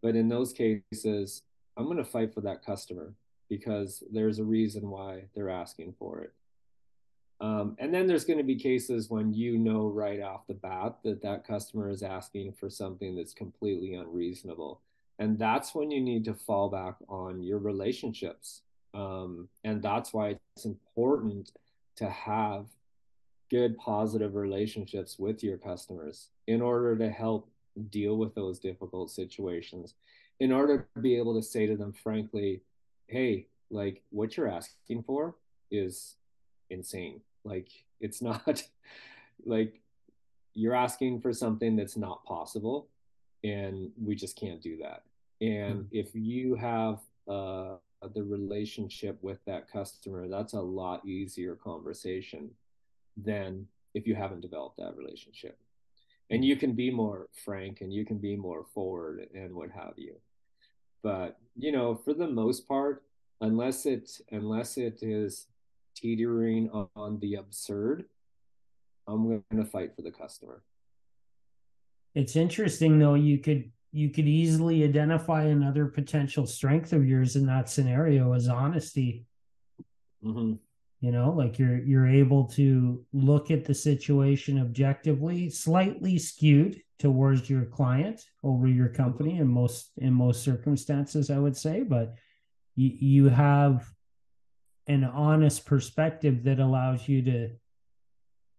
but in those cases, I'm going to fight for that customer because there's a reason why they're asking for it. Um, and then there's going to be cases when you know right off the bat that that customer is asking for something that's completely unreasonable. And that's when you need to fall back on your relationships. Um, and that's why it's important to have good, positive relationships with your customers in order to help deal with those difficult situations in order to be able to say to them frankly hey like what you're asking for is insane. Like it's not like you're asking for something that's not possible and we just can't do that. And mm-hmm. if you have uh, the relationship with that customer that's a lot easier conversation than if you haven't developed that relationship. And you can be more frank and you can be more forward and what have you. But you know for the most part unless it unless it is teetering on, the absurd i'm going to fight for the customer. It's interesting though you could you could easily identify another potential strength of yours in that scenario as honesty. Mm-hmm. You know like you're you're able to look at the situation objectively slightly skewed towards your client over your company in most in most circumstances i would say but you, you have an honest perspective that allows you to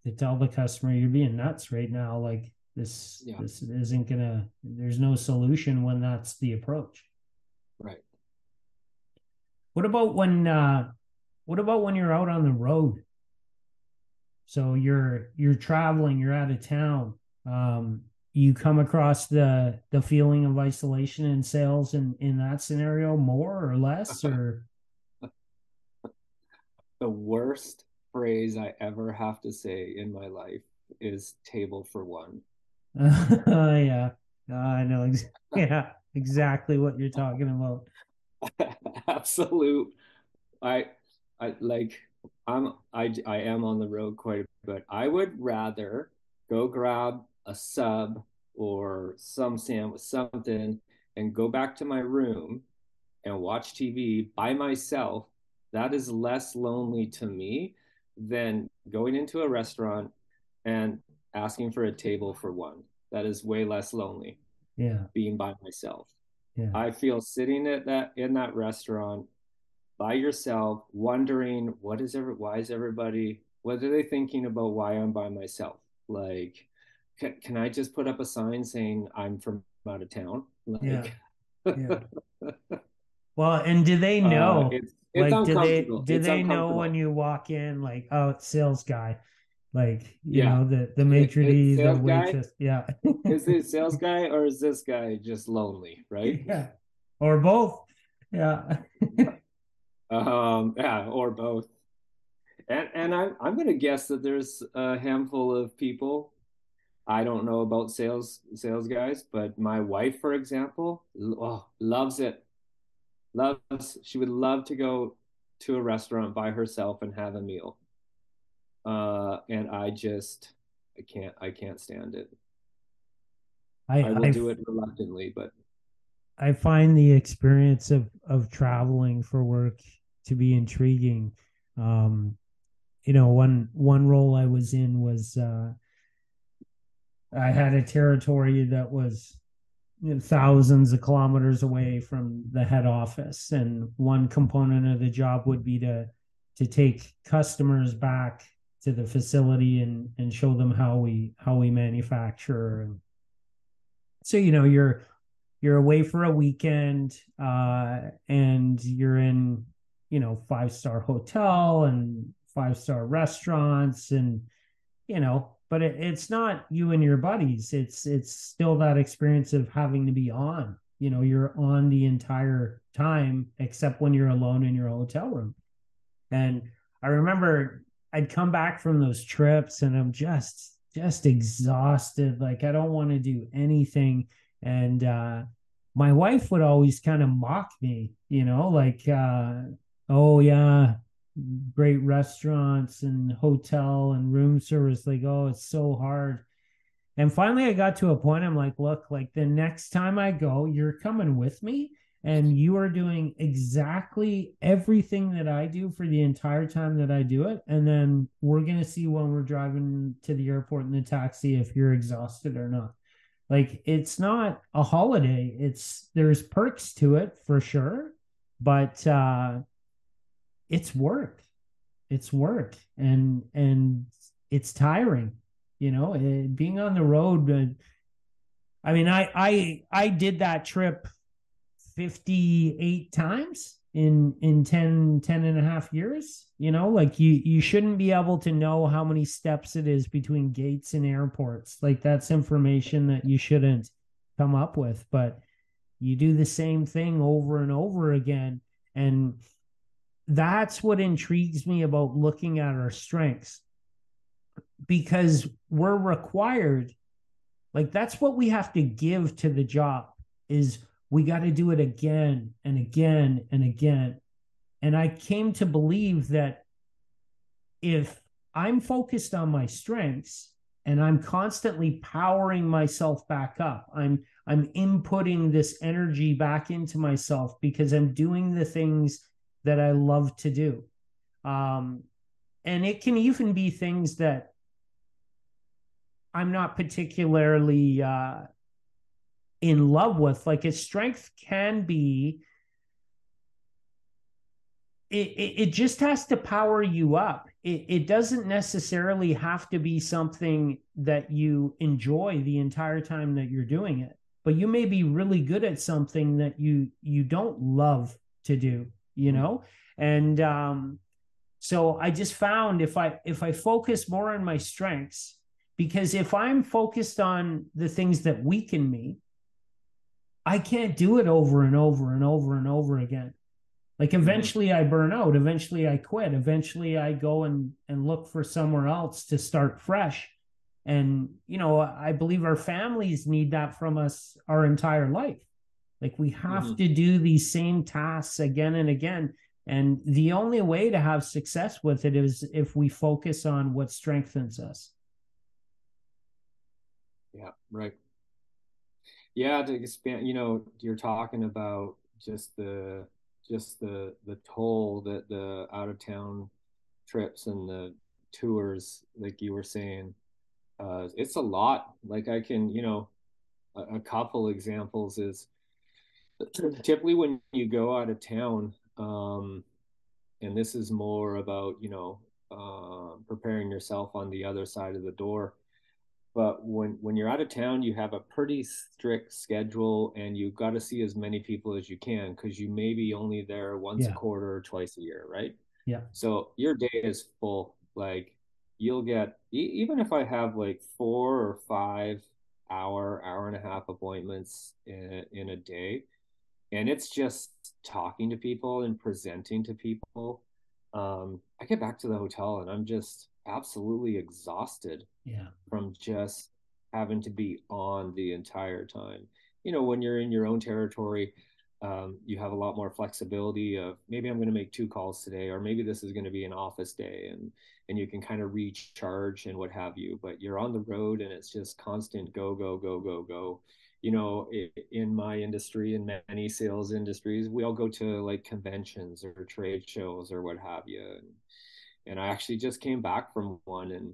to tell the customer you're being nuts right now like this yeah. this isn't gonna there's no solution when that's the approach right what about when uh what about when you're out on the road? So you're you're traveling, you're out of town. Um, you come across the the feeling of isolation in sales in in that scenario more or less or the worst phrase I ever have to say in my life is table for one. Uh, yeah. Uh, I know. Ex- yeah, exactly what you're talking about. Absolute. I I like I'm I I am on the road quite a bit. But I would rather go grab a sub or some sandwich something and go back to my room and watch TV by myself. That is less lonely to me than going into a restaurant and asking for a table for one. That is way less lonely. Yeah. Being by myself. Yeah. I feel sitting at that in that restaurant by yourself, wondering what is every why is everybody what are they thinking about why I'm by myself? Like, can, can I just put up a sign saying I'm from out of town? Like, yeah. yeah. well, and do they uh, know? Uh, it's, like, do they do it's they know when you walk in, like, oh, it's sales guy, like you yeah. know the the maitre d, the waitress, guy? yeah. is it sales guy or is this guy just lonely, right? Yeah, or both. Yeah. um, yeah, or both. And and I'm I'm gonna guess that there's a handful of people. I don't know about sales sales guys, but my wife, for example, oh, loves it. Loves she would love to go to a restaurant by herself and have a meal. Uh, and I just I can't I can't stand it. I, I will I, do it reluctantly, but I find the experience of of traveling for work to be intriguing. Um, you know, one one role I was in was uh, I had a territory that was thousands of kilometers away from the head office, and one component of the job would be to to take customers back to the facility and and show them how we how we manufacture. And so you know you're you're away for a weekend uh, and you're in you know five star hotel and five star restaurants and you know but it, it's not you and your buddies. It's it's still that experience of having to be on you know you're on the entire time except when you're alone in your hotel room. And i remember i'd come back from those trips and i'm just just exhausted like i don't want to do anything. And uh my wife would always kind of mock me you know like uh oh yeah great restaurants and hotel and room service like oh it's so hard. And finally i got to a point i'm like look like the next time i go you're coming with me and you are doing exactly everything that i do for the entire time that i do it. And then we're going to see when we're driving to the airport in the taxi if you're exhausted or not. Like it's not a holiday. It's there's perks to it for sure. But uh it's work. It's work. And and it's tiring you know it, being on the road uh, I mean, I I I did that trip 58 times in in 10 10 and a half years you know like you you shouldn't be able to know how many steps it is between gates and airports. Like that's information that you shouldn't come up with but you do the same thing over and over again. And that's what intrigues me about looking at our strengths because we're required like that's what we have to give to the job is we got to do it again and again and again. And i came to believe that if i'm focused on my strengths and i'm constantly powering myself back up i'm i'm inputting this energy back into myself because i'm doing the things that i love to do. Um, and it can even be things that i'm not particularly uh, in love with. Like its strength can be it, it, it just has to power you up. It, it doesn't necessarily have to be something that you enjoy the entire time that you're doing it. But you may be really good at something that you you don't love to do you mm-hmm. know and um so i just found if i if i focus more on my strengths because if i'm focused on the things that weaken me I can't do it over and over and over and over again. Like mm-hmm. eventually I burn out, eventually I quit, eventually I go and and look for somewhere else to start fresh. And you know, I believe our families need that from us our entire life. Like we have mm-hmm. to do these same tasks again and again. And the only way to have success with it is if we focus on what strengthens us. Yeah, right yeah to expand you know you're talking about just the just the the toll that the out of town trips and the tours like you were saying uh it's a lot like i can you know a, a couple examples is typically when you go out of town um and this is more about you know uh, preparing yourself on the other side of the door but when when you're out of town you have a pretty strict schedule and you've got to see as many people as you can because you may be only there once yeah. a quarter or twice a year right yeah so your day is full like you'll get even if i have like four or five hour hour and a half appointments in, in a day and it's just talking to people and presenting to people. Um, i get back to the hotel and i'm just absolutely exhausted yeah. from just having to be on the entire time. You know when you're in your own territory um, you have a lot more flexibility of maybe i'm going to make two calls today or maybe this is going to be an office day and and you can kind of recharge and what have you but you're on the road and it's just constant go go go go go you know in my industry in many sales industries we all go to like conventions or trade shows or what have you and and I actually just came back from one and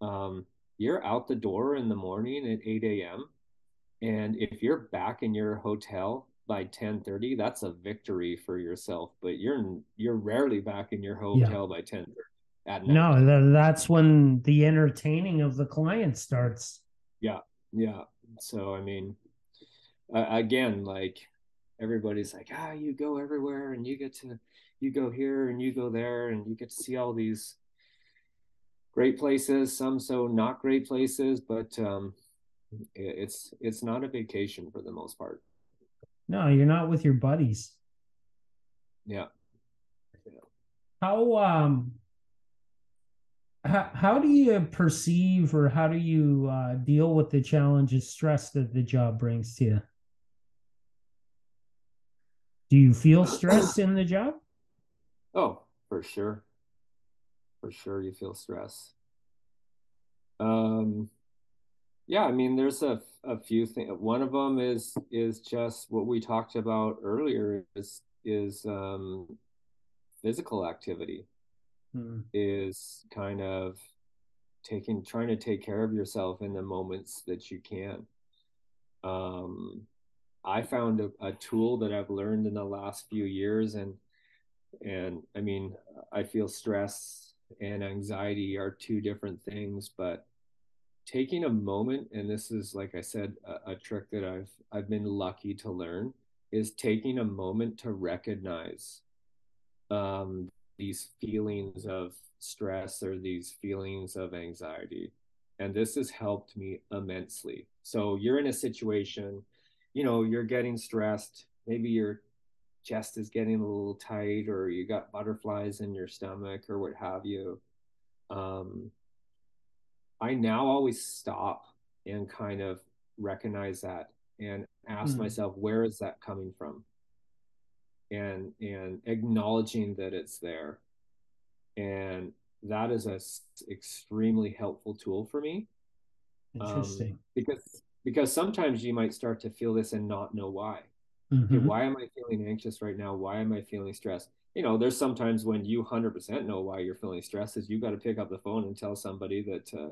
um, you're out the door in the morning at 8 a.m. And if you're back in your hotel by 10:30, that's a victory for yourself. But you're you're rarely back in your hotel yeah. by 10 at night. No, that's when the entertaining of the client starts. Yeah, yeah. So I mean, uh, again, like everybody's like, ah, you go everywhere and you get to you go here and you go there and you get to see all these great places some so not great places but um, it's it's not a vacation for the most part no you're not with your buddies yeah, yeah. how um how, how do you perceive or how do you uh, deal with the challenges stress that the job brings to you do you feel stress in the job Oh, for sure. For sure, you feel stress. Um, yeah, I mean, there's a, a few things. One of them is is just what we talked about earlier is is um, physical activity. Hmm. Is kind of taking trying to take care of yourself in the moments that you can. Um, I found a, a tool that I've learned in the last few years, and and i mean i feel stress and anxiety are two different things but taking a moment and this is like i said a, a, trick that i've i've been lucky to learn is taking a moment to recognize um, these feelings of stress or these feelings of anxiety and this has helped me immensely so you're in a situation you know you're getting stressed maybe your chest is getting a little tight or you got butterflies in your stomach or what have you um, I now always stop and kind of recognize that and ask mm. myself, where is that coming from? And and acknowledging that it's there. And that is a extremely helpful tool for me. Interesting. Um, because because sometimes you might start to feel this and not know why. Mm-hmm. Okay, why am I feeling anxious right now? Why am I feeling stressed? You know, there's sometimes when you 100% know why you're feeling stressed is you got to pick up the phone and tell somebody that uh,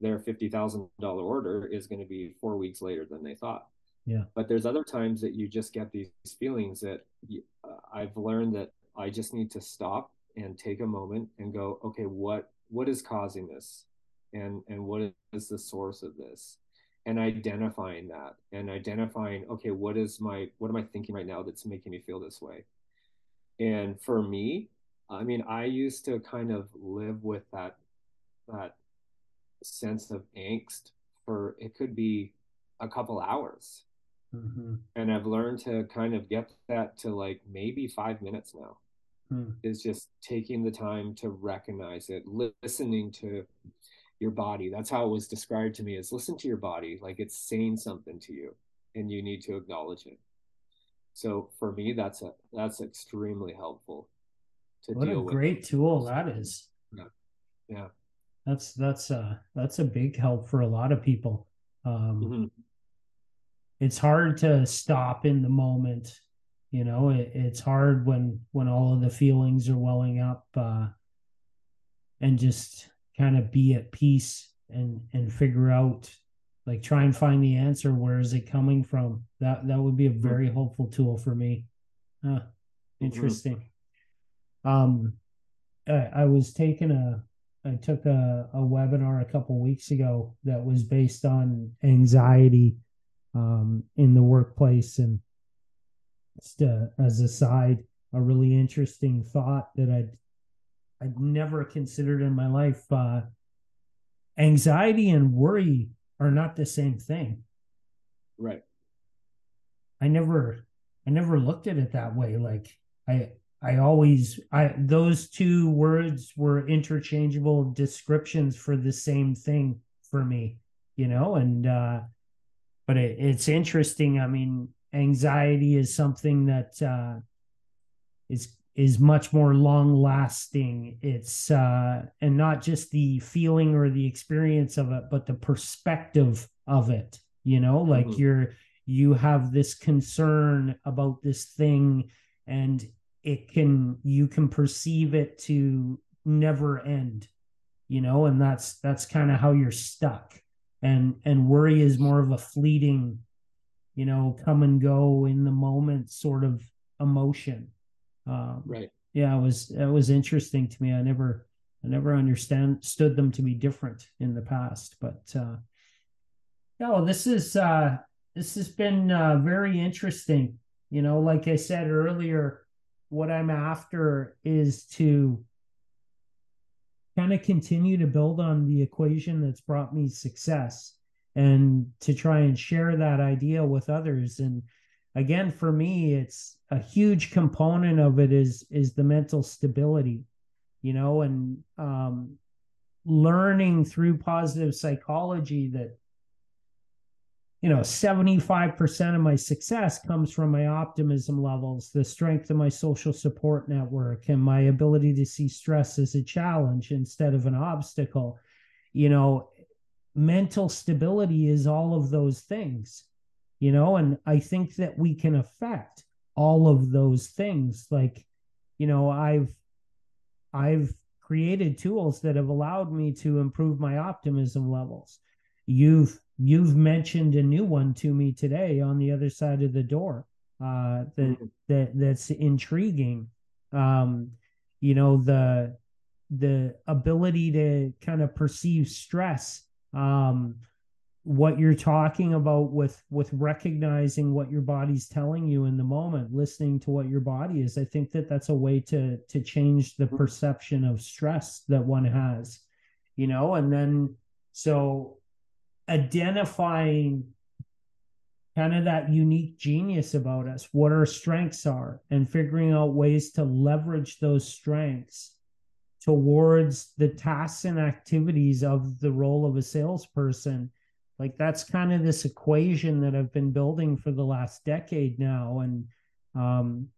their $50,000 order is going to be four weeks later than they thought. Yeah. But there's other times that you just get these feelings that you, uh, I've learned that I just need to stop and take a moment and go, okay, what what is causing this, and and what is the source of this, and identifying that and identifying, okay, what is my what am I thinking right now that's making me feel this way, and for me, I mean, I used to kind of live with that that sense of angst for it could be a couple hours. Mm-hmm. And I've learned to kind of get that to like maybe five minutes now. Mm. Is just taking the time to recognize it, listening to your body. That's how it was described to me is listen to your body, like it's saying something to you and you need to acknowledge it. So for me, that's a that's extremely helpful to what a great tool that is. Yeah. Yeah that's that's uh that's a big help for a lot of people um mm-hmm. It's hard to stop in the moment you know it, it's hard when when all of the feelings are welling up uh and just kind of be at peace and and figure out like try and find the answer where is it coming from that that would be a mm-hmm. very mm-hmm. helpful tool for me huh, interesting mm-hmm. um I, I was taking a I took a, a webinar a couple weeks ago that was based on anxiety um, in the workplace. And just uh, as a side, a really interesting thought that I'd I'd never considered in my life. Uh, anxiety and worry are not the same thing. Right. I never I never looked at it that way. Like I I always I those two words were interchangeable descriptions for the same thing for me, you know, and uh but it, it's interesting. I mean, anxiety is something that uh is is much more long lasting. It's uh and not just the feeling or the experience of it, but the perspective of it, you know, like mm-hmm. you're you have this concern about this thing and it can you can perceive it to never end you know and that's that's kind of how you're stuck and and worry is more of a fleeting you know come and go in the moment sort of emotion. Um, right. yeah it was it was interesting to me. I never i never understand stood them to be different in the past but uh well, this is uh this has been uh very interesting. You know like i said earlier what I'm after is to kind of continue to build on the equation that's brought me success and to try and share that idea with others. And again for me it's a huge component of it is is the mental stability you know and um learning through positive psychology that you know 75% of my success comes from my optimism levels the strength of my social support network and my ability to see stress as a challenge instead of an obstacle. You know mental stability is all of those things you know and i think that we can affect all of those things. Like you know i've i've created tools that have allowed me to improve my optimism levels. You've you've mentioned a new one to me today on the other side of the door uh that mm-hmm. that that's intriguing um you know the the ability to kind of perceive stress um, what you're talking about with with recognizing what your body's telling you in the moment listening to what your body is i think that that's a way to to change the perception of stress that one has you know and then so identifying kind of that unique genius about us what our strengths are and figuring out ways to leverage those strengths towards the tasks and activities of the role of a salesperson like that's kind of this equation that I've been building for the last decade now. And, um,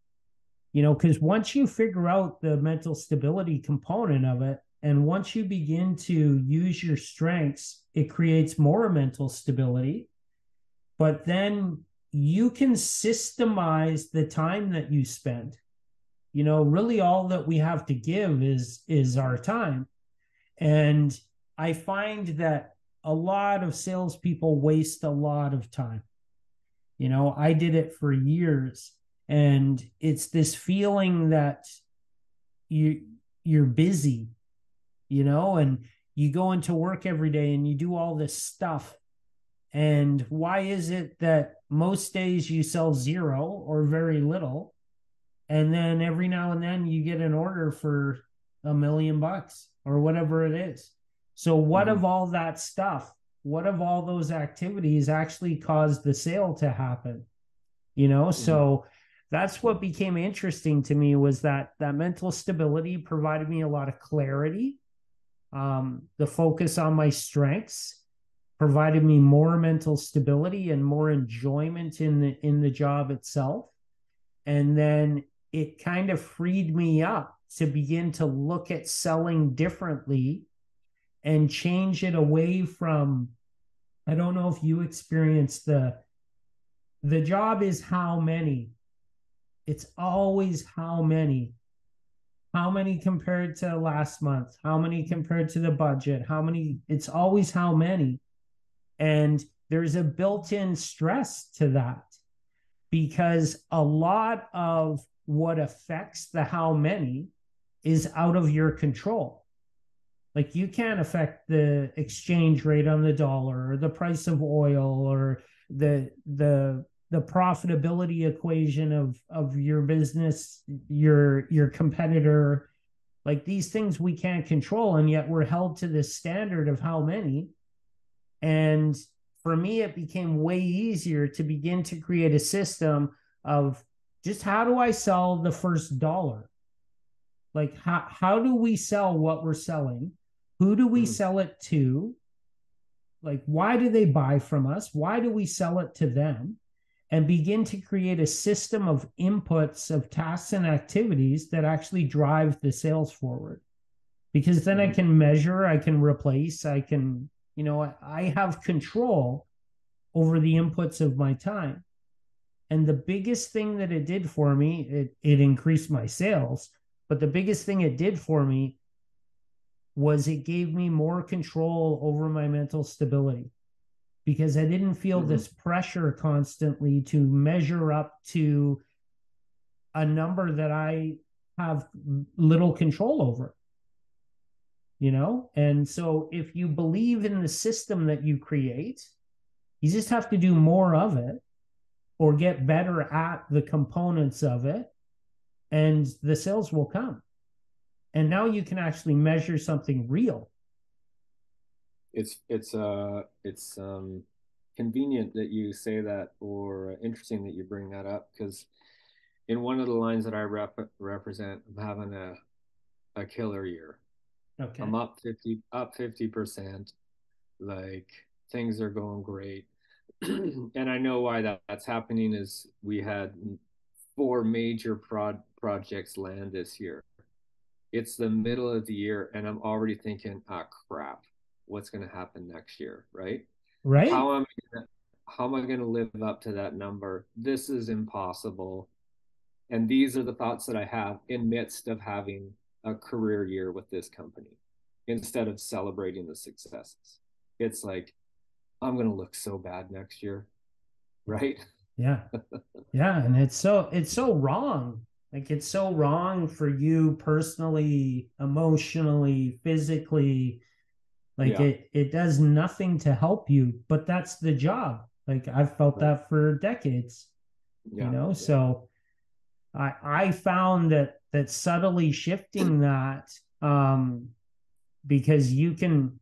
you know, because once you figure out the mental stability component of it, and once you begin to use your strengths, it creates more mental stability. But then you can systemize the time that you spend. You know, really all that we have to give is is our time. And I find that a lot of salespeople waste a lot of time. You know, I did it for years, and it's this feeling that you you're busy, you know, and you go into work every day and you do all this stuff. And why is it that most days you sell zero or very little? And then every now and then you get an order for a million bucks or whatever it is. So, what mm-hmm. of all that stuff? What of all those activities actually caused the sale to happen? You know, mm-hmm. so that's what became interesting to me was that that mental stability provided me a lot of clarity. Um, the focus on my strengths provided me more mental stability and more enjoyment in the in the job itself and then it kind of freed me up to begin to look at selling differently and change it away from I don't know if you experienced the the job is how many. It's always how many. How many compared to last month? How many compared to the budget? How many? It's always how many. And there's a built in stress to that because a lot of what affects the how many is out of your control. Like you can't affect the exchange rate on the dollar or the price of oil or the the the profitability equation of of your business, your your competitor. Like these things we can't control, and yet we're held to this standard of how many. And for me, it became way easier to begin to create a system of just how do I sell the first dollar? Like how how do we sell what we're selling? Who do we mm. sell it to? Like, why do they buy from us? Why do we sell it to them? And begin to create a system of inputs of tasks and activities that actually drive the sales forward. Because then. I mm-hmm. can measure, I can replace, I can, you know, I have control over the inputs of my time. And the biggest thing that it did for me, it, it increased my sales. But the biggest thing it did for me was it gave me more control over my mental stability because I didn't feel mm-hmm. this pressure constantly to measure up to a number that I have little control over. You know? And so if you believe in the system that you create, you just have to do more of it or get better at the components of it, and the sales will come and now you can actually measure something real it's it's uh it's um convenient that you say that or interesting that you bring that up because in one of the lines that i rep- represent i'm having a a killer year. Okay. I'm up 50 up 50 percent. Like things are going great. And i know why that, that's happening is we had four major prod projects land this year. It's the middle of the year and I'm already thinking, ah, crap, what's going to happen next year, right? Right. How am I gonna, how am I going to live up to that number? This is impossible. And these are the thoughts that I have in midst of having a career year with this company instead of celebrating the successes. It's like, I'm going to look so bad next year. Right. Yeah. yeah. And it's so, it's so wrong like it's so wrong for you personally, emotionally, physically Like yeah. it it does nothing to help you, but that's the job. Like I've felt right. that for decades. Yeah. You know, yeah. so I I found that that subtly shifting that um because you can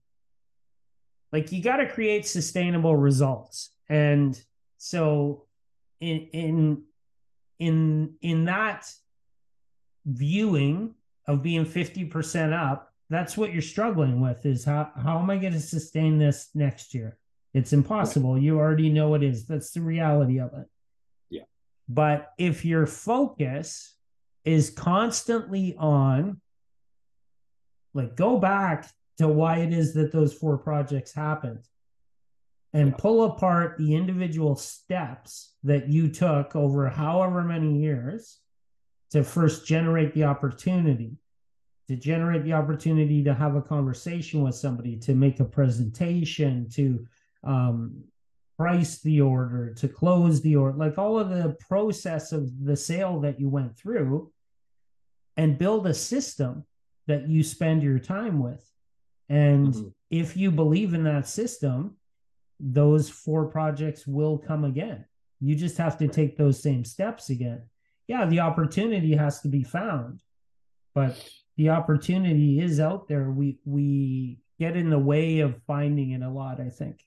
like you got to create sustainable results and so in in in in that viewing of being 50% up that's what you're struggling with is how how am i going to sustain this next year? It's impossible. Right. you already know it is. That's the reality of it. Yeah. But if your focus is constantly on like go back to why it is that those four projects happened and yeah. pull apart the individual steps that you took over however many years to first generate the opportunity to generate the opportunity to have a conversation with somebody to make a presentation to um, price the order to close the order like all of the process of the sale that you went through and build a system that you spend your time with and mm-hmm. if you believe in that system, those four projects will come again. You just have to take those same steps again. Yeah, the opportunity has to be found, but the opportunity is out there. We we get in the way of finding it a lot, I think.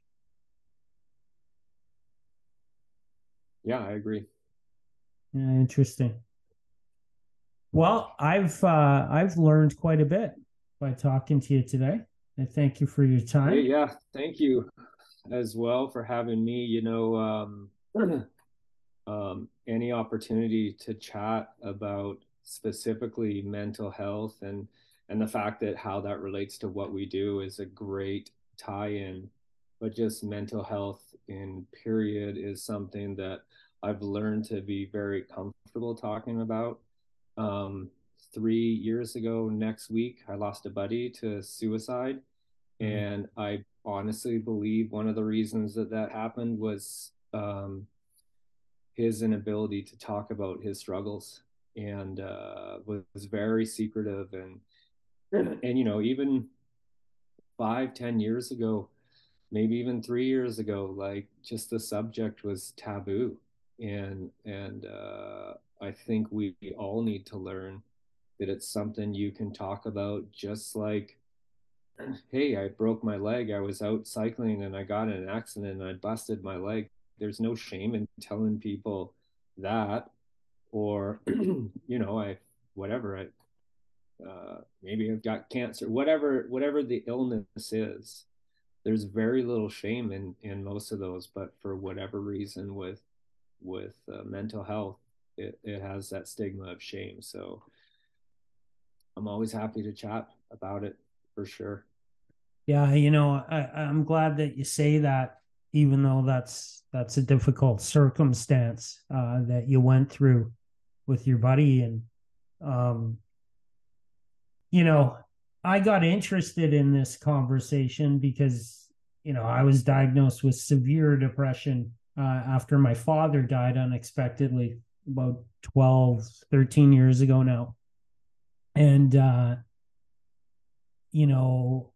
Yeah, I agree. Yeah, interesting. Well, I've uh, I've learned quite a bit by talking to you today. And thank you for your time. Hey, yeah, thank you as well for having me. You know, um, um, any opportunity to chat about specifically mental health and and the fact that how that relates to what we do is a great tie-in. But just mental health in period is something that I've learned to be very comfortable talking about. Um, three years ago next week, I lost a buddy to suicide. Mm-hmm. And I honestly believe one of the reasons that that happened was um, his inability to talk about his struggles and uh, was very secretive and and you know even five ten years ago maybe even three years ago like just the subject was taboo. And and uh, i think we all need to learn that it's something you can talk about just like hey i broke my leg i was out cycling and i got in an accident and i busted my leg. There's no shame in telling people that or you know i whatever i uh, maybe i've got cancer whatever whatever the illness is there's very little shame in in most of those but for whatever reason with with uh, mental health it, it has that stigma of shame so I'm always happy to chat about it for sure. Yeah, you know, I, I'm glad that you say that, even though that's that's a difficult circumstance uh, that you went through with your buddy, and um, you know, I got interested in this conversation because you know I was diagnosed with severe depression uh, after my father died unexpectedly about 12 13 years ago now. And uh you know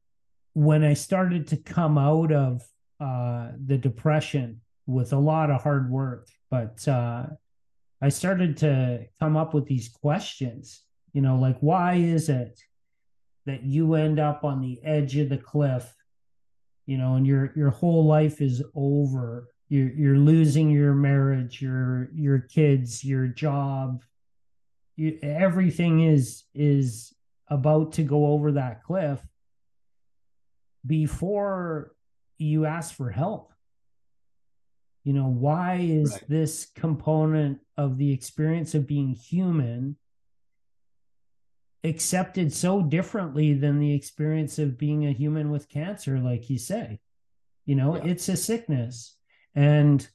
when i started to come out of uh the depression with a lot of hard work. But uh i started to come up with these questions you know like why is it that you end up on the edge of the cliff you know and your your whole life is over? You're you're losing your marriage your your kids your job. You, everything is is about to go over that cliff before you ask for help you know why is right. this component of the experience of being human accepted so differently than the experience of being a human with cancer like you say you know yeah. it's a sickness and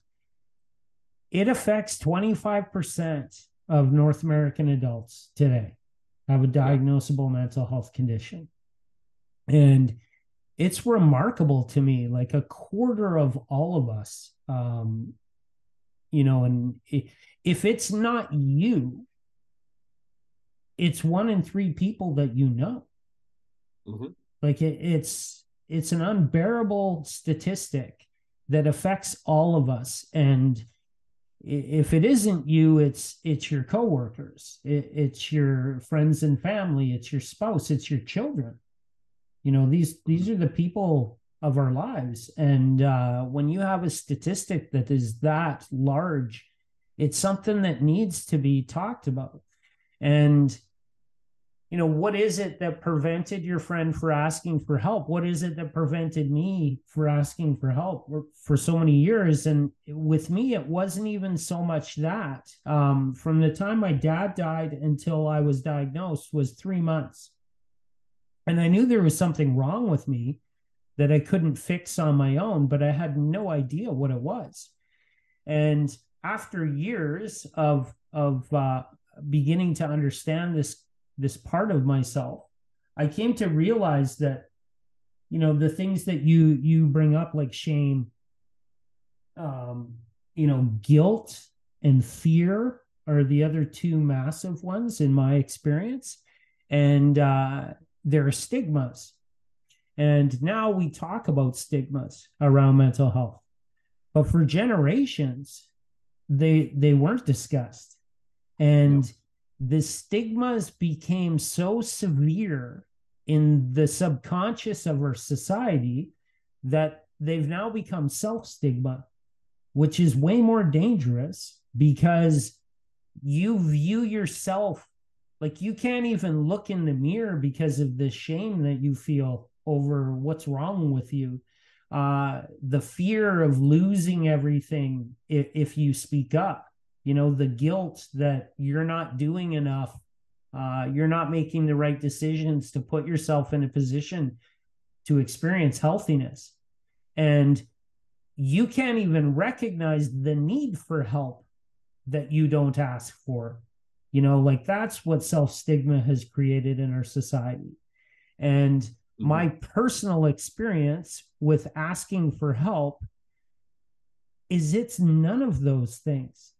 it affects 25% of North American adults today have a diagnosable yeah. mental health condition. And it's remarkable to me, like a quarter of all of us, um, you know, and if it's not you, it's one in three people that you know. Mm-hmm. Like it, it's it's an unbearable statistic that affects all of us and if it isn't you it's it's your coworkers it, it's your friends and family it's your spouse it's your children you know these these are the people of our lives. And uh, when you have a statistic that is that large it's something that needs to be talked about. And you know what is it that prevented your friend for asking for help? What is it that prevented me for asking for help for so many years? And with me it wasn't even so much that. Um, from the time my dad died until i was diagnosed was three months and i knew there was something wrong with me that i couldn't fix on my own but i had no idea what it was. And after years of of uh, beginning to understand this this part of myself i came to realize that you know the things that you you bring up like shame um you know guilt and fear are the other two massive ones in my experience. And uh there are stigmas. And now we talk about stigmas around mental health. But for generations they they weren't discussed. And the stigmas became so severe in the subconscious of our society that they've now become self stigma, which is way more dangerous because you view yourself like you can't even look in the mirror because of the shame that you feel over what's wrong with you. Uh the fear of losing everything if, if you speak up you know the guilt that you're not doing enough uh, you're not making the right decisions to put yourself in a position to experience healthiness. And you can't even recognize the need for help that you don't ask for you know like that's what self stigma has created in our society and mm-hmm. my personal experience with asking for help is it's none of those things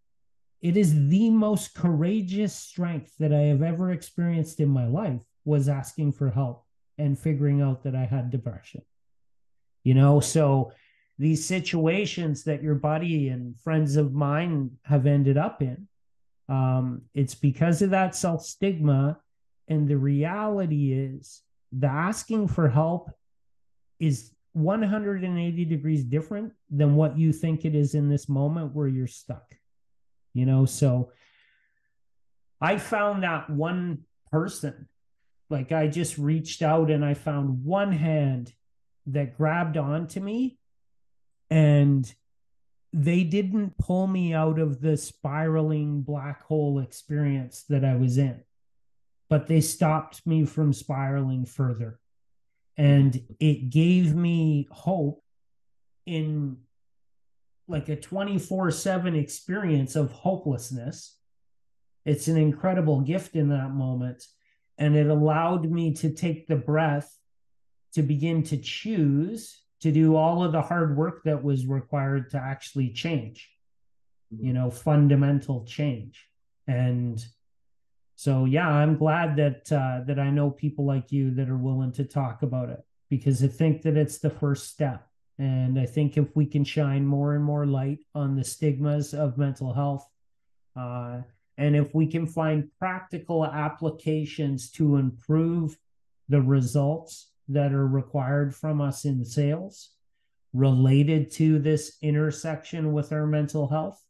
it is the most courageous strength that I have ever experienced in my life was asking for help and figuring out that I had depression. You know, so these situations that your buddy and friends of mine have ended up in, um, it's because of that self stigma. And the reality is, the asking for help is 180 degrees different than what you think it is in this moment where you're stuck you know so i found that one person like i just reached out and i found one hand that grabbed onto me and they didn't pull me out of the spiraling black hole experience that i was in but they stopped me from spiraling further and it gave me hope in like a 24 7 experience of hopelessness. It's an incredible gift in that moment. And it allowed me to take the breath to begin to choose to do all of the hard work that was required to actually change, you know, fundamental change. And so, yeah, I'm glad that uh, that I know people like you that are willing to talk about it because I think that it's the first step and I think if we can shine more and more light on the stigmas of mental health, uh, and if we can find practical applications to improve the results that are required from us in sales related to this intersection with our mental health,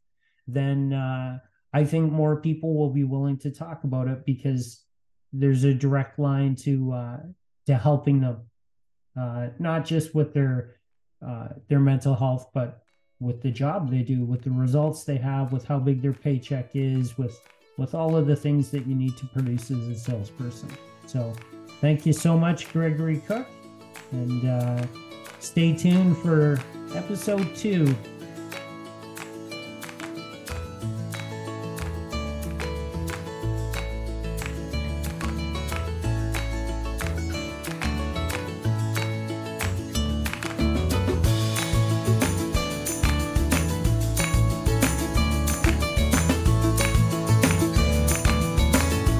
then uh, I think more people will be willing to talk about it because there's a direct line to uh, to helping them, uh, not just with their uh, their mental health, but with the job they do, with the results they have, with how big their paycheck is, with with all of the things that you need to produce as a salesperson. So, thank you so much, Gregory Cook, and uh, stay tuned for episode two